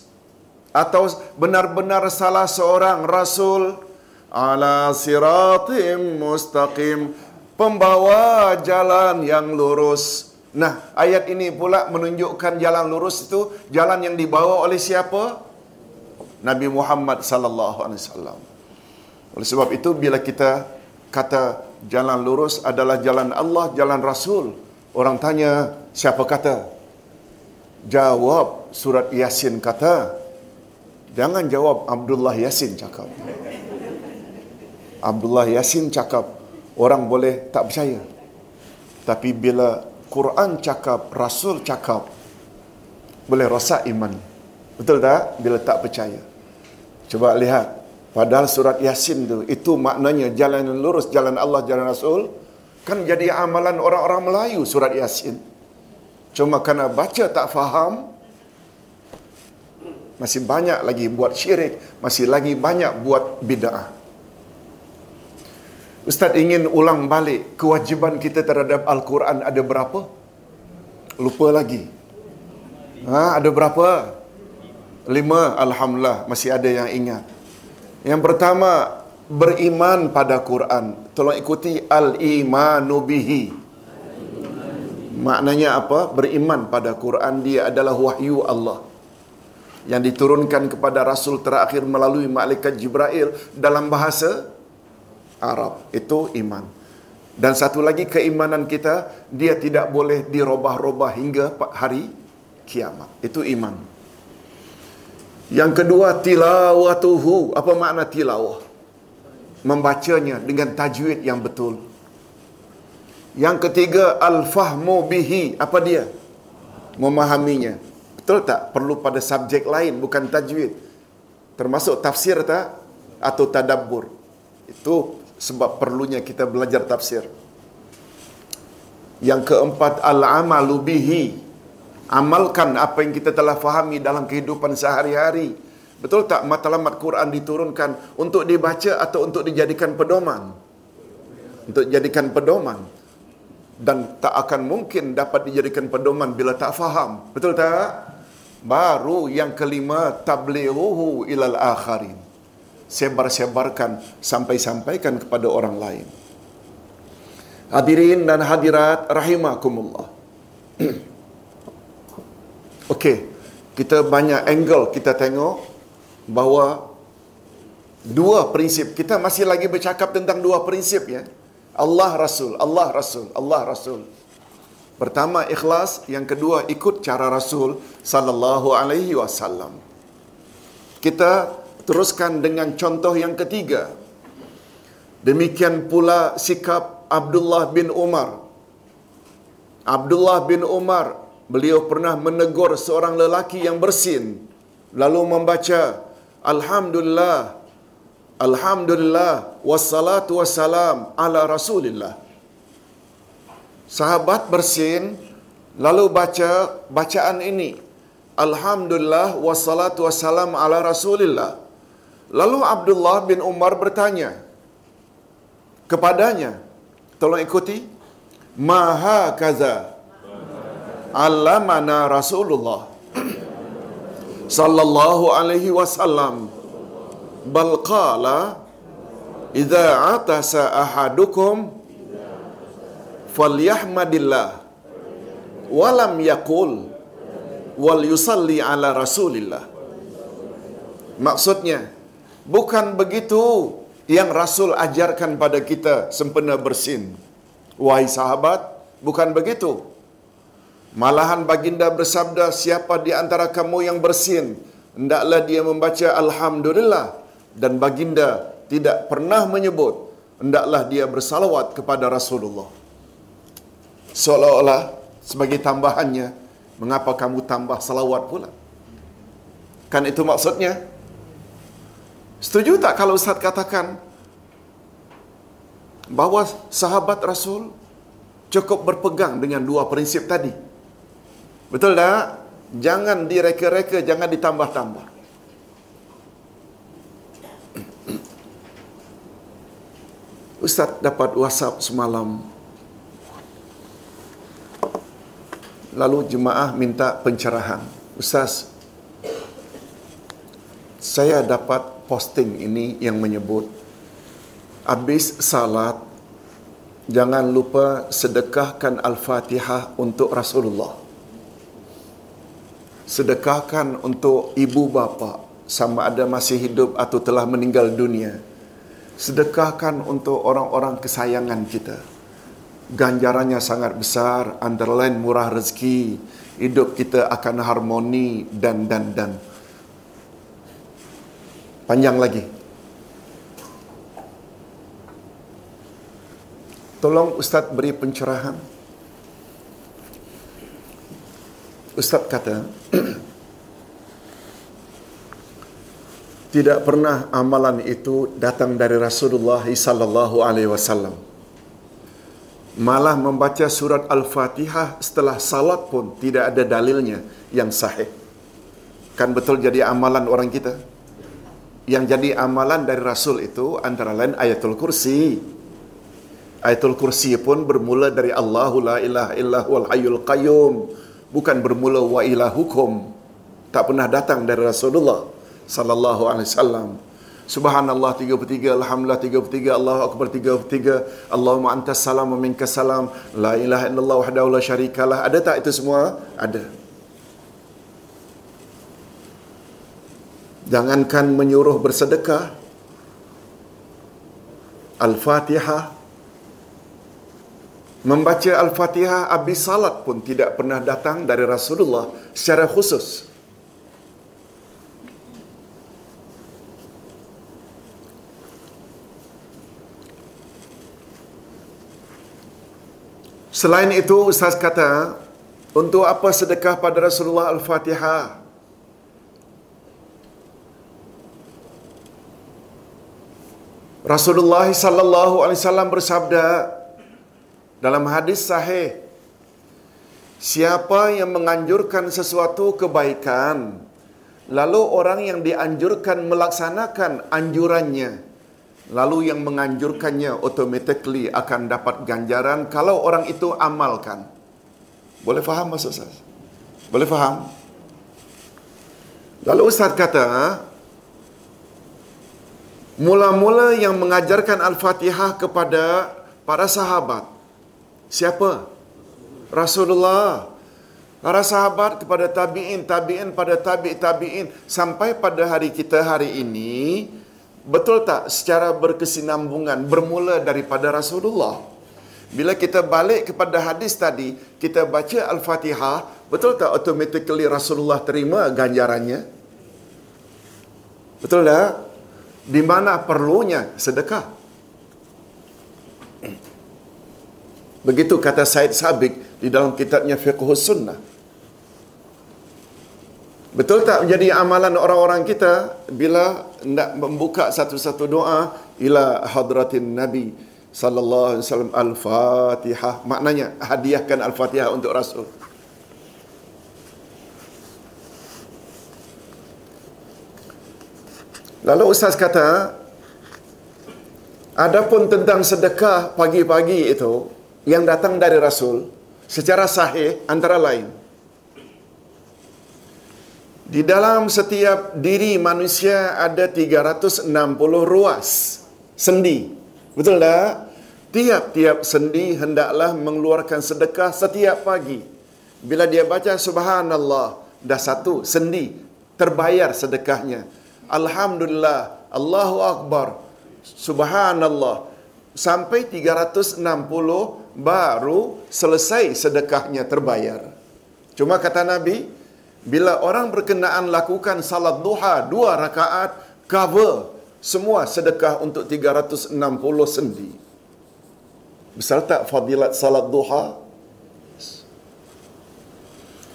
atau benar-benar salah seorang rasul ala siratim mustaqim pembawa jalan yang lurus Nah, ayat ini pula menunjukkan jalan lurus itu jalan yang dibawa oleh siapa? Nabi Muhammad sallallahu alaihi wasallam. Oleh sebab itu bila kita kata jalan lurus adalah jalan Allah, jalan Rasul, orang tanya, siapa kata? Jawab surat Yasin kata. Jangan jawab Abdullah Yasin cakap. Abdullah Yasin cakap, orang boleh tak percaya. Tapi bila Quran cakap, Rasul cakap, boleh rosak iman. Betul tak? Bila tak percaya. Coba lihat. Padahal surat Yasin tu, itu maknanya jalan yang lurus, jalan Allah, jalan Rasul. Kan jadi amalan orang-orang Melayu surat Yasin. Cuma kerana baca tak faham, masih banyak lagi buat syirik, masih lagi banyak buat bid'ah. Ustaz ingin ulang balik kewajiban kita terhadap Al-Quran ada berapa? Lupa lagi. Ha, ada berapa? Lima. Alhamdulillah masih ada yang ingat. Yang pertama beriman pada Quran. Tolong ikuti al-imanu bihi. Maknanya apa? Beriman pada Quran dia adalah wahyu Allah yang diturunkan kepada Rasul terakhir melalui malaikat Jibril dalam bahasa Arab. Itu iman. Dan satu lagi keimanan kita, dia tidak boleh dirubah-rubah hingga hari kiamat. Itu iman. Yang kedua, tilawatuhu. Apa makna tilawah? Membacanya dengan tajwid yang betul. Yang ketiga, al-fahmu bihi. Apa dia? Memahaminya. Betul tak? Perlu pada subjek lain, bukan tajwid. Termasuk tafsir tak? Atau tadabbur. Itu sebab perlunya kita belajar tafsir. Yang keempat al-amalu bihi. Amalkan apa yang kita telah fahami dalam kehidupan sehari-hari. Betul tak matlamat Quran diturunkan untuk dibaca atau untuk dijadikan pedoman? Untuk dijadikan pedoman. Dan tak akan mungkin dapat dijadikan pedoman bila tak faham. Betul tak? Baru yang kelima tablighuhu ilal akharin sebar-sebarkan sampai-sampaikan kepada orang lain. Hadirin dan hadirat rahimakumullah. Okey, kita banyak angle kita tengok bahawa dua prinsip. Kita masih lagi bercakap tentang dua prinsip ya. Allah Rasul, Allah Rasul, Allah Rasul. Pertama ikhlas, yang kedua ikut cara Rasul sallallahu alaihi wasallam. Kita teruskan dengan contoh yang ketiga. Demikian pula sikap Abdullah bin Umar. Abdullah bin Umar, beliau pernah menegur seorang lelaki yang bersin lalu membaca Alhamdulillah Alhamdulillah wassalatu wassalam ala Rasulillah. Sahabat bersin lalu baca bacaan ini. Alhamdulillah wassalatu wassalam ala Rasulillah. Lalu Abdullah bin Umar bertanya kepadanya, tolong ikuti, Maha kaza alamana Rasulullah sallallahu alaihi wasallam. Bal qala idza atasa ahadukum falyahmadillah. Walam yaqul wal yusalli ala rasulillah. Maksudnya bukan begitu yang rasul ajarkan pada kita sempena bersin wahai sahabat bukan begitu malahan baginda bersabda siapa di antara kamu yang bersin hendaklah dia membaca alhamdulillah dan baginda tidak pernah menyebut hendaklah dia bersalawat kepada Rasulullah. Seolah-olah sebagai tambahannya, mengapa kamu tambah salawat pula? Kan itu maksudnya? Setuju tak kalau Ustaz katakan bahawa sahabat Rasul cukup berpegang dengan dua prinsip tadi? Betul tak? Jangan direka-reka, jangan ditambah-tambah. Ustaz dapat WhatsApp semalam. Lalu jemaah minta pencerahan. Ustaz, saya dapat posting ini yang menyebut habis salat jangan lupa sedekahkan Al-Fatihah untuk Rasulullah. Sedekahkan untuk ibu bapa sama ada masih hidup atau telah meninggal dunia sedekahkan untuk orang-orang kesayangan kita. Ganjarannya sangat besar, lain murah rezeki, hidup kita akan harmoni dan dan dan. Panjang lagi. Tolong Ustaz beri pencerahan. Ustaz kata, tidak pernah amalan itu datang dari Rasulullah sallallahu alaihi wasallam. Malah membaca surat Al-Fatihah setelah salat pun tidak ada dalilnya yang sahih. Kan betul jadi amalan orang kita. Yang jadi amalan dari Rasul itu antara lain ayatul kursi. Ayatul kursi pun bermula dari Allahu la ilaha illa huwal hayyul qayyum. Bukan bermula wa ilahukum. Tak pernah datang dari Rasulullah sallallahu alaihi wasallam. Subhanallah 33, Alhamdulillah 33, Allahu Akbar 33, Allahumma antas salam wa minkas salam, la ilaha illallah wahdahu la syarikalah. Ada tak itu semua? Ada. Jangankan menyuruh bersedekah. Al-Fatihah Membaca Al-Fatihah habis salat pun tidak pernah datang dari Rasulullah secara khusus. Selain itu Ustaz kata untuk apa sedekah pada Rasulullah Al-Fatihah? Rasulullah sallallahu alaihi wasallam bersabda dalam hadis sahih Siapa yang menganjurkan sesuatu kebaikan lalu orang yang dianjurkan melaksanakan anjurannya lalu yang menganjurkannya automatically akan dapat ganjaran kalau orang itu amalkan. Boleh faham maksud Ustaz? Boleh faham? Lalu Ustaz kata, mula-mula yang mengajarkan Al-Fatihah kepada para sahabat. Siapa? Rasulullah. Para sahabat kepada tabi'in, tabi'in pada tabi' tabi'in sampai pada hari kita hari ini Betul tak secara berkesinambungan bermula daripada Rasulullah? Bila kita balik kepada hadis tadi, kita baca Al-Fatihah, betul tak automatically Rasulullah terima ganjarannya? Betul tak? Di mana perlunya sedekah? Begitu kata Said Sabik di dalam kitabnya Fiqhus Sunnah. Betul tak menjadi amalan orang-orang kita bila nak membuka satu-satu doa ila hadratin Nabi sallallahu alaihi wasallam al-Fatihah. Maknanya hadiahkan al-Fatihah untuk Rasul. Lalu ustaz kata adapun tentang sedekah pagi-pagi itu yang datang dari Rasul secara sahih antara lain di dalam setiap diri manusia ada 360 ruas sendi. Betul tak? Tiap-tiap sendi hendaklah mengeluarkan sedekah setiap pagi. Bila dia baca subhanallah, dah satu sendi terbayar sedekahnya. Alhamdulillah, Allahu Akbar, subhanallah. Sampai 360 baru selesai sedekahnya terbayar. Cuma kata Nabi, bila orang berkenaan lakukan salat duha dua rakaat, cover semua sedekah untuk 360 sendi. Besar tak fadilat salat duha?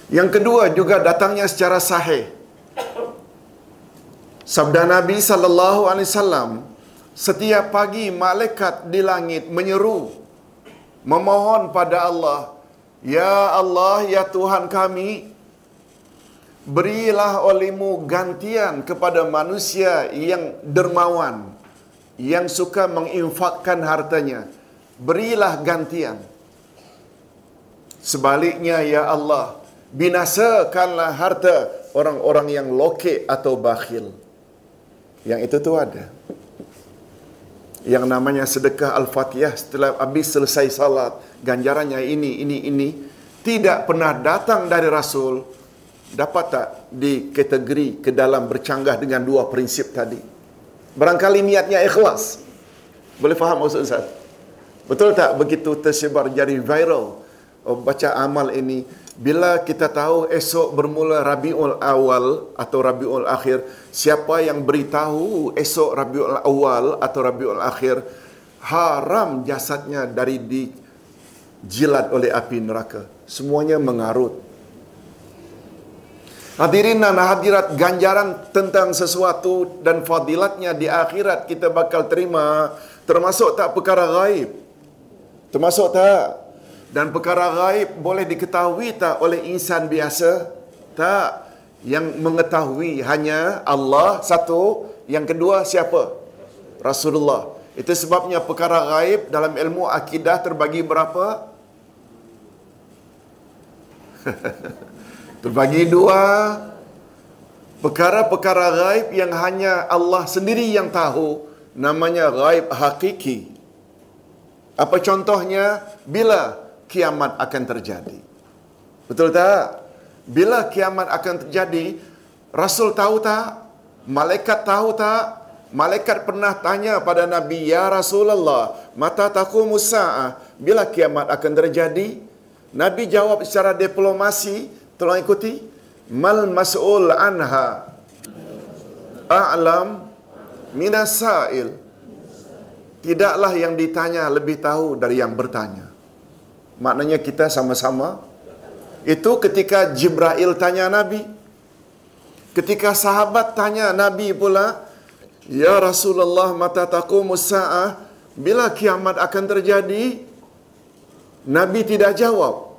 Yang kedua juga datangnya secara sahih. Sabda Nabi sallallahu alaihi wasallam, setiap pagi malaikat di langit menyeru memohon pada Allah, "Ya Allah, ya Tuhan kami, berilah olehmu gantian kepada manusia yang dermawan, yang suka menginfakkan hartanya. Berilah gantian. Sebaliknya, ya Allah, binasakanlah harta orang-orang yang lokek atau bakhil. Yang itu tu ada yang namanya sedekah Al-Fatihah setelah habis selesai salat, ganjarannya ini, ini, ini, tidak pernah datang dari Rasul, dapat tak dikategori ke dalam bercanggah dengan dua prinsip tadi. Barangkali niatnya ikhlas. Boleh faham maksud Ustaz? Betul tak begitu tersebar jadi viral oh, baca amal ini bila kita tahu esok bermula Rabiul Awal atau Rabiul Akhir, siapa yang beritahu esok Rabiul Awal atau Rabiul Akhir haram jasadnya dari dijilat oleh api neraka. Semuanya mengarut. Hadirin dan hadirat ganjaran tentang sesuatu dan fadilatnya di akhirat kita bakal terima termasuk tak perkara gaib. Termasuk tak dan perkara gaib boleh diketahui tak oleh insan biasa? Tak. Yang mengetahui hanya Allah satu, yang kedua siapa? Rasulullah. Itu sebabnya perkara gaib dalam ilmu akidah terbagi berapa? terbagi dua. Perkara-perkara gaib yang hanya Allah sendiri yang tahu namanya gaib hakiki. Apa contohnya? Bila kiamat akan terjadi. Betul tak? Bila kiamat akan terjadi, Rasul tahu tak? Malaikat tahu tak? Malaikat pernah tanya pada Nabi, Ya Rasulullah, mata taku musa'ah, bila kiamat akan terjadi? Nabi jawab secara diplomasi, tolong ikuti. Mal mas'ul anha a'lam minasail. Tidaklah yang ditanya lebih tahu dari yang bertanya. Maknanya kita sama-sama. Itu ketika Jibril tanya Nabi. Ketika sahabat tanya Nabi pula, Ya Rasulullah mata taqumus sa'ah, bila kiamat akan terjadi? Nabi tidak jawab.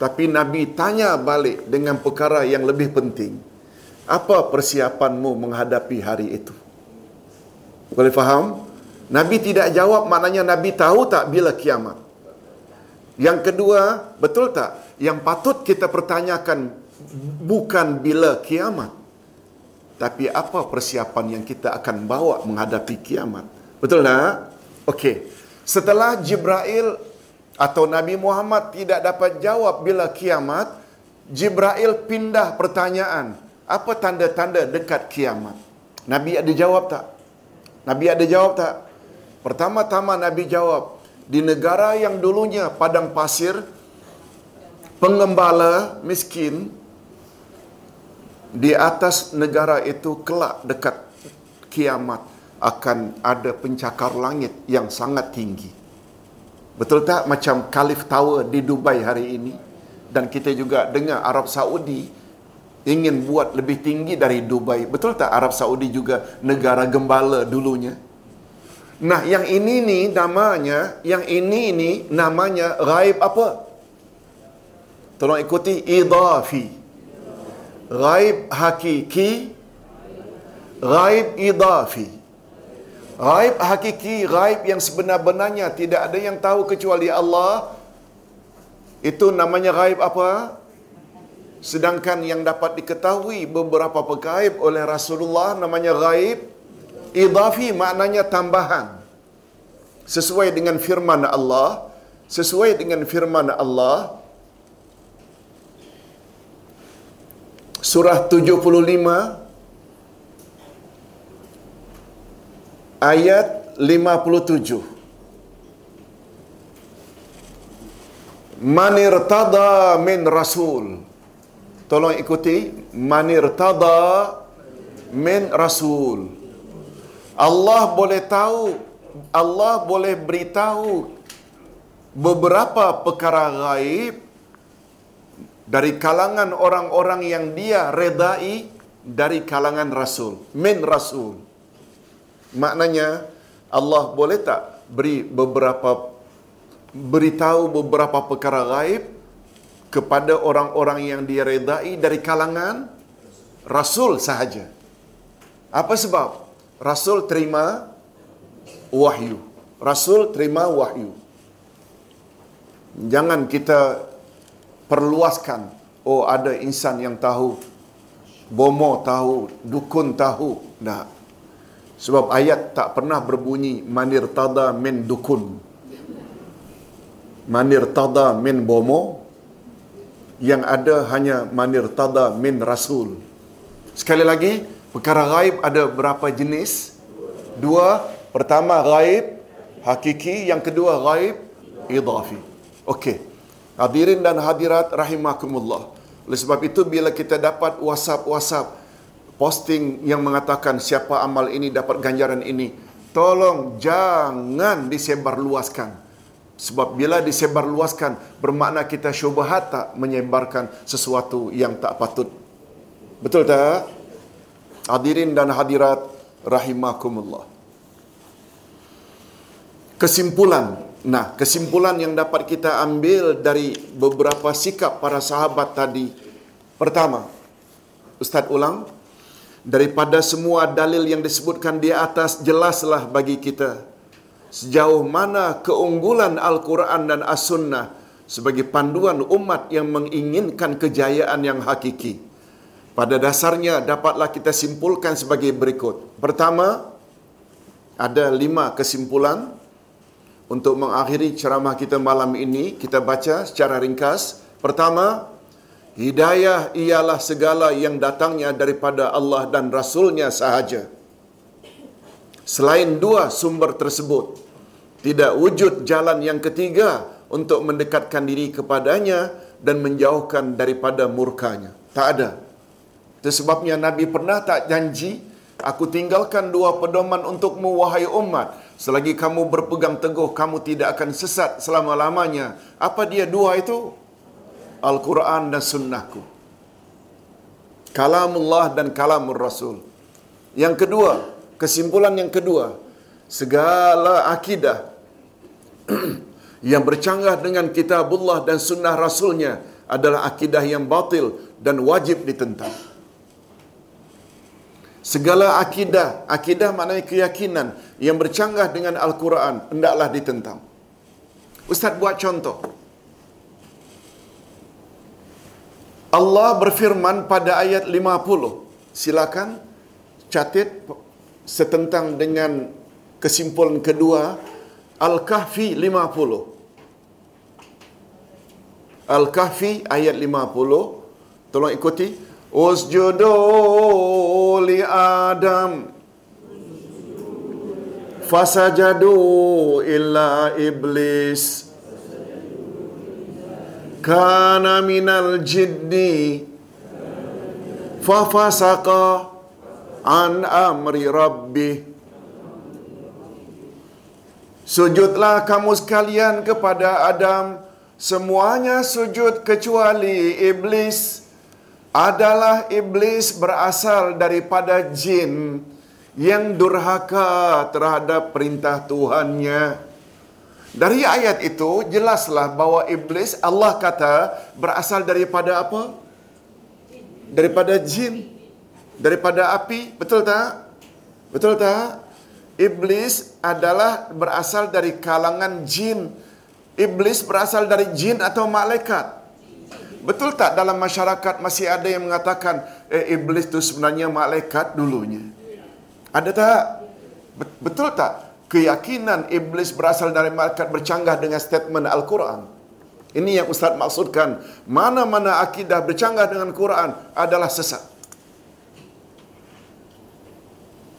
Tapi Nabi tanya balik dengan perkara yang lebih penting. Apa persiapanmu menghadapi hari itu? Boleh faham? Nabi tidak jawab maknanya Nabi tahu tak bila kiamat? Yang kedua, betul tak? Yang patut kita pertanyakan bukan bila kiamat. Tapi apa persiapan yang kita akan bawa menghadapi kiamat. Betul tak? Okey. Setelah Jibril atau Nabi Muhammad tidak dapat jawab bila kiamat, Jibril pindah pertanyaan. Apa tanda-tanda dekat kiamat? Nabi ada jawab tak? Nabi ada jawab tak? Pertama-tama Nabi jawab, di negara yang dulunya padang pasir, pengembala miskin di atas negara itu kelak dekat kiamat akan ada pencakar langit yang sangat tinggi. Betul tak macam Khalif Tower di Dubai hari ini dan kita juga dengar Arab Saudi ingin buat lebih tinggi dari Dubai. Betul tak Arab Saudi juga negara gembala dulunya? Nah, yang ini ni namanya, yang ini ni namanya ghaib apa? Tolong ikuti idafi. Ghaib hakiki, ghaib idafi. Ghaib hakiki, ghaib yang sebenar-benarnya tidak ada yang tahu kecuali Allah. Itu namanya ghaib apa? Sedangkan yang dapat diketahui beberapa perkara oleh Rasulullah namanya ghaib idafi maknanya tambahan. Sesuai dengan firman Allah, sesuai dengan firman Allah Surah 75 ayat 57 Manir tada min rasul. Tolong ikuti. Manir tada min rasul Allah boleh tahu Allah boleh beritahu beberapa perkara gaib dari kalangan orang-orang yang dia redai dari kalangan rasul min rasul. Maknanya Allah boleh tak beri beberapa beritahu beberapa perkara gaib kepada orang-orang yang dia redai dari kalangan rasul sahaja? Apa sebab rasul terima wahyu. Rasul terima wahyu. Jangan kita perluaskan oh ada insan yang tahu bomo tahu dukun tahu. Tak sebab ayat tak pernah berbunyi manir tada min dukun. Manir tada min bomo. Yang ada hanya manir tada min rasul. Sekali lagi perkara gaib ada berapa jenis dua pertama gaib hakiki yang kedua gaib idafi okey Hadirin dan hadirat rahimakumullah. Oleh sebab itu bila kita dapat WhatsApp-WhatsApp posting yang mengatakan siapa amal ini dapat ganjaran ini, tolong jangan disebarluaskan. Sebab bila disebarluaskan bermakna kita syubhat tak menyebarkan sesuatu yang tak patut. Betul tak? Hadirin dan hadirat rahimakumullah. Kesimpulan Nah, kesimpulan yang dapat kita ambil dari beberapa sikap para sahabat tadi. Pertama, Ustaz ulang, daripada semua dalil yang disebutkan di atas, jelaslah bagi kita sejauh mana keunggulan Al-Quran dan As-Sunnah sebagai panduan umat yang menginginkan kejayaan yang hakiki. Pada dasarnya dapatlah kita simpulkan sebagai berikut. Pertama, ada lima kesimpulan untuk mengakhiri ceramah kita malam ini, kita baca secara ringkas. Pertama, hidayah ialah segala yang datangnya daripada Allah dan Rasulnya sahaja. Selain dua sumber tersebut, tidak wujud jalan yang ketiga untuk mendekatkan diri kepadanya dan menjauhkan daripada murkanya. Tak ada. Itu sebabnya Nabi pernah tak janji, aku tinggalkan dua pedoman untukmu wahai umat. Selagi kamu berpegang teguh, kamu tidak akan sesat selama-lamanya. Apa dia dua itu? Al-Quran dan Sunnahku. Kalamullah dan Kalamul Rasul. Yang kedua, kesimpulan yang kedua, segala akidah yang bercanggah dengan kitabullah dan sunnah Rasulnya adalah akidah yang batil dan wajib ditentang. Segala akidah, akidah maknanya keyakinan yang bercanggah dengan Al-Quran, hendaklah ditentang. Ustaz buat contoh. Allah berfirman pada ayat 50. Silakan catat setentang dengan kesimpulan kedua Al-Kahfi 50. Al-Kahfi ayat 50. Tolong ikuti. Usjudu li Adam. Fasajadu illa iblis. Kana minal jinni fafasaqa an amri rabbih Sujudlah kamu sekalian kepada Adam. Semuanya sujud kecuali iblis Adalah iblis berasal daripada jin Yang durhaka terhadap perintah Tuhannya Dari ayat itu jelaslah bahawa iblis Allah kata berasal daripada apa? Daripada jin Daripada api, betul tak? Betul tak? Iblis adalah berasal dari kalangan jin. Iblis berasal dari jin atau malaikat. Betul tak dalam masyarakat masih ada yang mengatakan eh, iblis itu sebenarnya malaikat dulunya? Ada tak? Betul tak? Keyakinan iblis berasal dari malaikat bercanggah dengan statement Al-Quran. Ini yang Ustaz maksudkan. Mana-mana akidah bercanggah dengan Quran adalah sesat.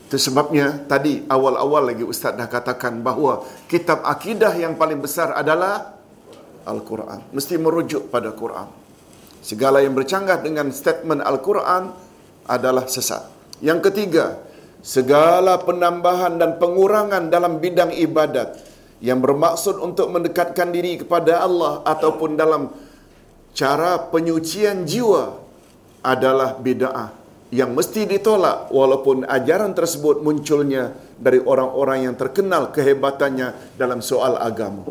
Itu sebabnya tadi awal-awal lagi Ustaz dah katakan bahawa kitab akidah yang paling besar adalah Al-Quran. Mesti merujuk pada Quran. Segala yang bercanggah dengan statement Al-Quran adalah sesat. Yang ketiga, segala penambahan dan pengurangan dalam bidang ibadat yang bermaksud untuk mendekatkan diri kepada Allah ataupun dalam cara penyucian jiwa adalah bid'ah yang mesti ditolak walaupun ajaran tersebut munculnya dari orang-orang yang terkenal kehebatannya dalam soal agama.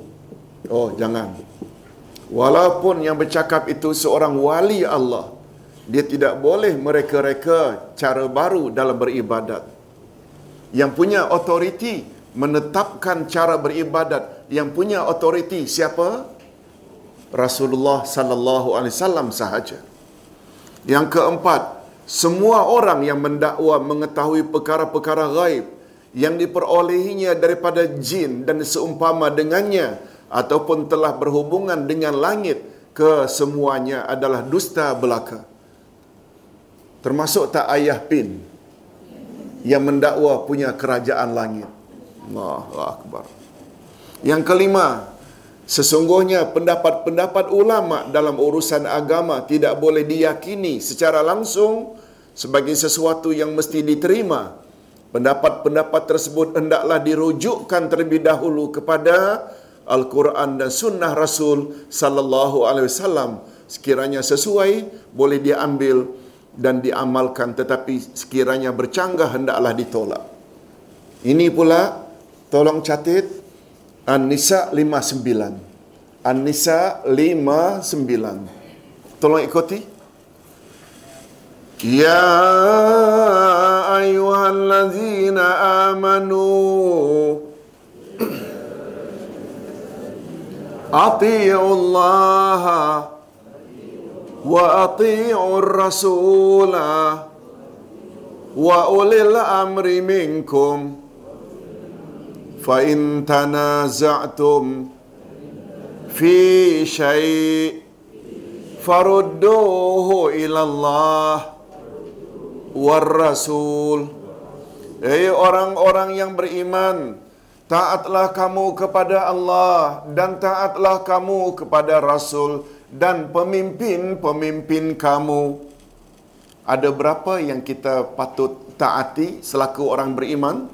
Oh, jangan. Walaupun yang bercakap itu seorang wali Allah, dia tidak boleh mereka-reka cara baru dalam beribadat. Yang punya otoriti menetapkan cara beribadat, yang punya otoriti siapa? Rasulullah sallallahu alaihi wasallam sahaja. Yang keempat, semua orang yang mendakwa mengetahui perkara-perkara gaib yang diperolehinya daripada jin dan seumpama dengannya ataupun telah berhubungan dengan langit kesemuanya adalah dusta belaka. Termasuk tak ayah pin yang mendakwa punya kerajaan langit. Allahu Akbar. Yang kelima, sesungguhnya pendapat-pendapat ulama dalam urusan agama tidak boleh diyakini secara langsung sebagai sesuatu yang mesti diterima. Pendapat-pendapat tersebut hendaklah dirujukkan terlebih dahulu kepada Al-Quran dan Sunnah Rasul Sallallahu Alaihi Wasallam sekiranya sesuai boleh diambil dan diamalkan tetapi sekiranya bercanggah hendaklah ditolak. Ini pula tolong catat An-Nisa 59. An-Nisa 59. Tolong ikuti. Ya ayuhan amanu أطيعوا الله وأطيعوا الرسول وأولي الأمر منكم فإن تنازعتم في شيء فردوه إلى الله والرسول Hei orang-orang yang beriman Taatlah kamu kepada Allah Dan taatlah kamu kepada Rasul Dan pemimpin-pemimpin kamu. Ada berapa yang kita patut taati Selaku orang beriman?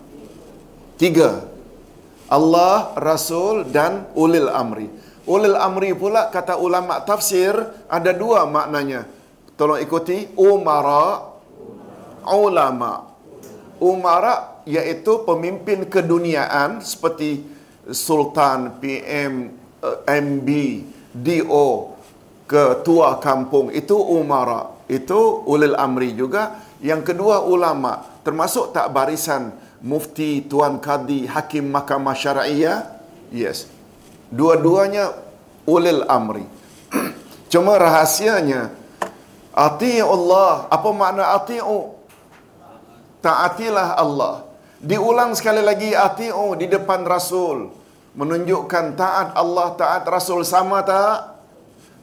Tiga. Allah, Rasul dan Ulil Amri. Ulil Amri pula kata ulama tafsir Ada dua maknanya. Tolong ikuti. Umara ulama. Umara iaitu pemimpin keduniaan seperti sultan, PM, eh, MB, DO, ketua kampung itu umara. Itu ulil amri juga. Yang kedua ulama, termasuk tak barisan mufti, tuan kadi, hakim mahkamah syariah? Yes. Dua-duanya ulil amri. Cuma rahasianya Ati'u Allah. Apa makna ati'u? taatilah Allah. Diulang sekali lagi ati'u di depan Rasul. Menunjukkan taat Allah, taat Rasul sama tak?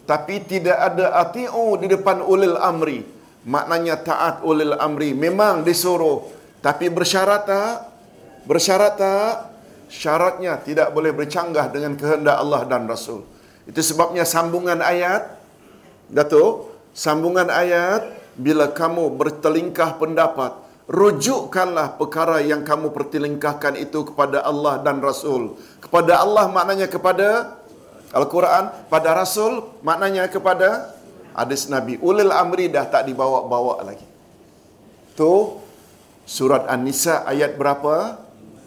Tapi tidak ada ati'u di depan ulil amri. Maknanya taat ulil amri memang disuruh. Tapi bersyarat tak? Bersyarat tak? syaratnya tidak boleh bercanggah dengan kehendak Allah dan Rasul. Itu sebabnya sambungan ayat, Datuk, sambungan ayat, bila kamu bertelingkah pendapat, rujukkanlah perkara yang kamu pertelingkahkan itu kepada Allah dan Rasul. Kepada Allah maknanya kepada Al-Quran, pada Rasul maknanya kepada hadis Nabi. Ulil amri dah tak dibawa-bawa lagi. Tu surat An-Nisa ayat berapa?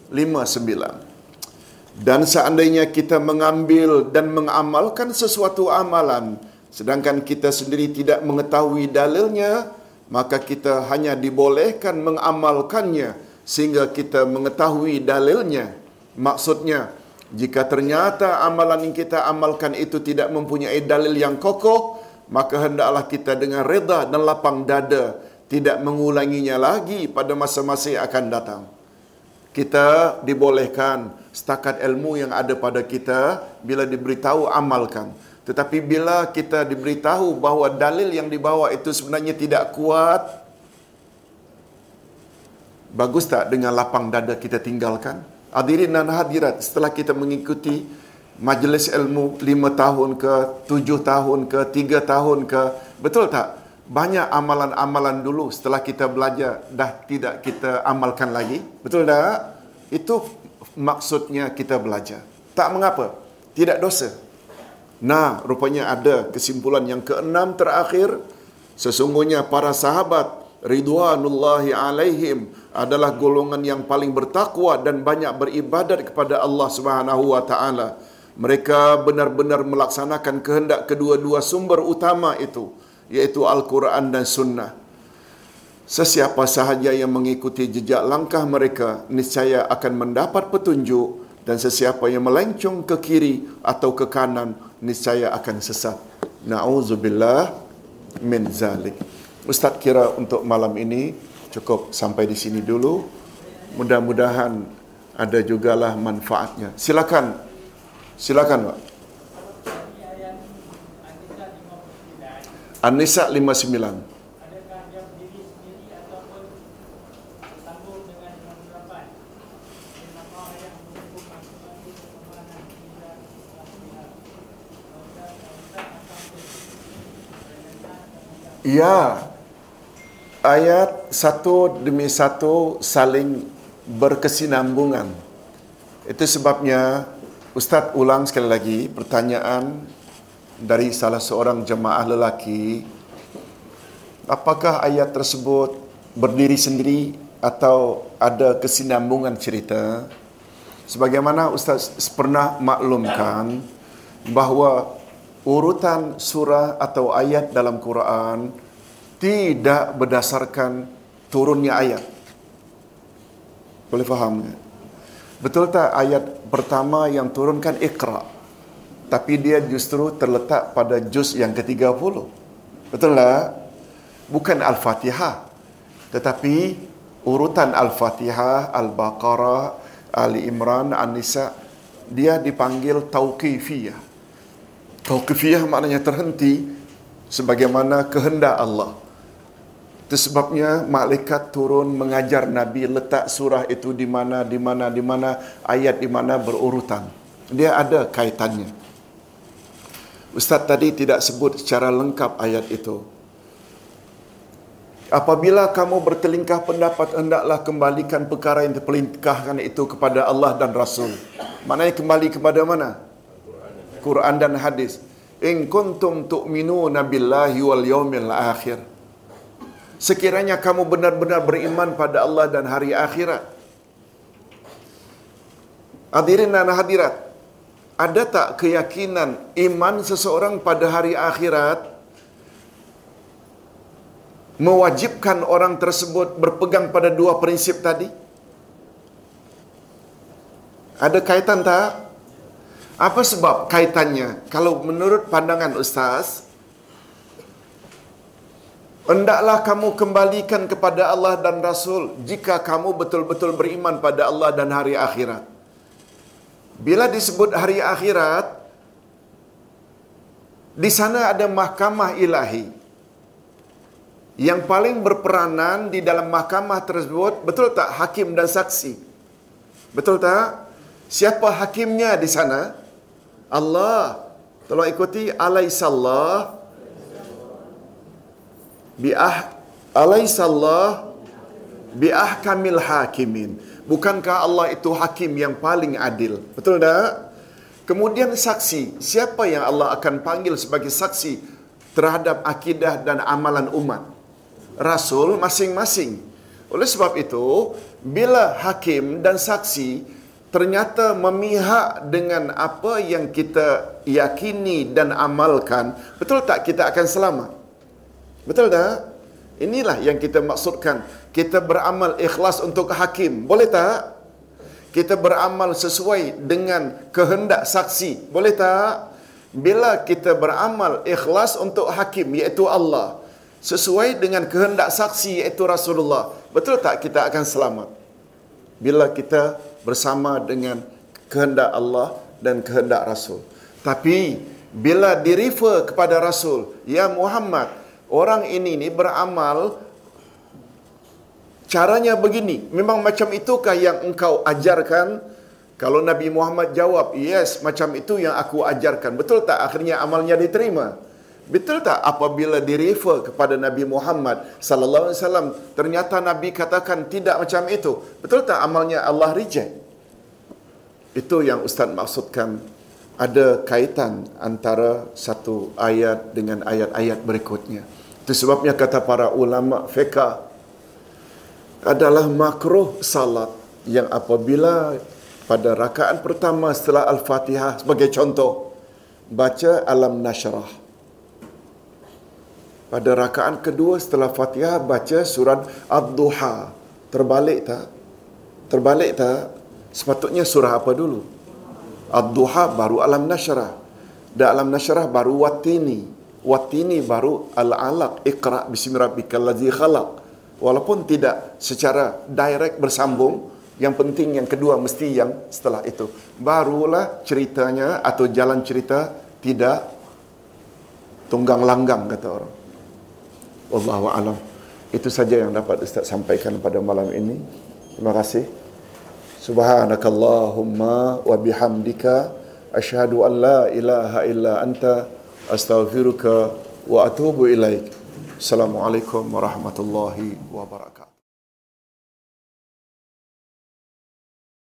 59. Dan seandainya kita mengambil dan mengamalkan sesuatu amalan sedangkan kita sendiri tidak mengetahui dalilnya, maka kita hanya dibolehkan mengamalkannya sehingga kita mengetahui dalilnya. Maksudnya, jika ternyata amalan yang kita amalkan itu tidak mempunyai dalil yang kokoh, maka hendaklah kita dengan reda dan lapang dada tidak mengulanginya lagi pada masa-masa yang akan datang. Kita dibolehkan setakat ilmu yang ada pada kita bila diberitahu amalkan. Tetapi bila kita diberitahu bahawa dalil yang dibawa itu sebenarnya tidak kuat, bagus tak dengan lapang dada kita tinggalkan? Hadirin dan hadirat, setelah kita mengikuti majlis ilmu lima tahun ke, tujuh tahun ke, tiga tahun ke, betul tak? Banyak amalan-amalan dulu setelah kita belajar dah tidak kita amalkan lagi. Betul tak? Itu maksudnya kita belajar. Tak mengapa. Tidak dosa. Nah, rupanya ada kesimpulan yang keenam terakhir. Sesungguhnya para sahabat ridwanullahi alaihim adalah golongan yang paling bertakwa dan banyak beribadat kepada Allah Subhanahu wa taala. Mereka benar-benar melaksanakan kehendak kedua-dua sumber utama itu, yaitu Al-Quran dan Sunnah. Sesiapa sahaja yang mengikuti jejak langkah mereka, niscaya akan mendapat petunjuk dan sesiapa yang melencong ke kiri atau ke kanan, niscaya akan sesat. Nauzubillah min zalik. Ustaz kira untuk malam ini cukup sampai di sini dulu. Mudah-mudahan ada jugalah manfaatnya. Silakan. Silakan, Pak. An-Nisa 59. Ya, ayat satu demi satu saling berkesinambungan. Itu sebabnya Ustaz ulang sekali lagi pertanyaan dari salah seorang jemaah lelaki. Apakah ayat tersebut berdiri sendiri atau ada kesinambungan cerita? Sebagaimana Ustaz pernah maklumkan bahawa urutan surah atau ayat dalam Quran tidak berdasarkan turunnya ayat. Boleh faham? Betul tak ayat pertama yang turunkan Iqra? Tapi dia justru terletak pada juz yang ke-30. Betul tak? Bukan Al-Fatihah. Tetapi urutan Al-Fatihah, Al-Baqarah, Ali Imran, An-Nisa, dia dipanggil Tauqifiyah. Tauqifiyah maknanya terhenti sebagaimana kehendak Allah. Itu sebabnya malaikat turun mengajar Nabi letak surah itu di mana, di mana, di mana, ayat di mana berurutan. Dia ada kaitannya. Ustaz tadi tidak sebut secara lengkap ayat itu. Apabila kamu bertelingkah pendapat, hendaklah kembalikan perkara yang terpelingkahkan itu kepada Allah dan Rasul. Maknanya kembali kepada mana? Quran dan hadis. In kuntum tu'minuna billahi wal yawmil akhir. Sekiranya kamu benar-benar beriman pada Allah dan hari akhirat. Hadirin dan hadirat, ada tak keyakinan iman seseorang pada hari akhirat mewajibkan orang tersebut berpegang pada dua prinsip tadi? Ada kaitan tak? Apa sebab kaitannya? Kalau menurut pandangan Ustaz, Hendaklah kamu kembalikan kepada Allah dan Rasul jika kamu betul-betul beriman pada Allah dan hari akhirat. Bila disebut hari akhirat, di sana ada mahkamah ilahi. Yang paling berperanan di dalam mahkamah tersebut, betul tak hakim dan saksi? Betul tak? Siapa hakimnya di sana? Allah. Tolong ikuti alaisallah biah alaisallah biahkamil hakimin. Bukankah Allah itu hakim yang paling adil? Betul tak? Kemudian saksi, siapa yang Allah akan panggil sebagai saksi terhadap akidah dan amalan umat? Rasul masing-masing. Oleh sebab itu, bila hakim dan saksi ternyata memihak dengan apa yang kita yakini dan amalkan, betul tak kita akan selamat? Betul tak? Inilah yang kita maksudkan. Kita beramal ikhlas untuk hakim. Boleh tak? Kita beramal sesuai dengan kehendak saksi. Boleh tak? Bila kita beramal ikhlas untuk hakim, iaitu Allah. Sesuai dengan kehendak saksi, iaitu Rasulullah. Betul tak kita akan selamat? Bila kita bersama dengan kehendak Allah dan kehendak Rasul. Tapi, bila direfer kepada Rasul, Ya Muhammad, orang ini ni beramal caranya begini. Memang macam itukah yang engkau ajarkan? Kalau Nabi Muhammad jawab, yes, macam itu yang aku ajarkan. Betul tak akhirnya amalnya diterima? Betul tak apabila direfer kepada Nabi Muhammad sallallahu alaihi wasallam ternyata Nabi katakan tidak macam itu. Betul tak amalnya Allah reject? Itu yang ustaz maksudkan ada kaitan antara satu ayat dengan ayat-ayat berikutnya. Itu sebabnya kata para ulama fiqh adalah makruh salat yang apabila pada rakaat pertama setelah Al-Fatihah sebagai contoh baca alam nashrah. Pada rakaat kedua setelah Fatihah baca surat Ad-Duha. Terbalik tak? Terbalik tak? Sepatutnya surah apa dulu? Ad-Duha baru alam nashrah. Dan alam nashrah baru watini. Watini baru al-alaq. Iqra' bismi rabbikal ladzi khalaq. Walaupun tidak secara direct bersambung, yang penting yang kedua mesti yang setelah itu. Barulah ceritanya atau jalan cerita tidak tunggang langgang kata orang. Wallahu alam. Itu saja yang dapat Ustaz sampaikan pada malam ini. Terima kasih. Subhanakallahumma wa bihamdika asyhadu an la ilaha illa anta astaghfiruka wa atubu ilaik. Assalamualaikum warahmatullahi wabarakatuh.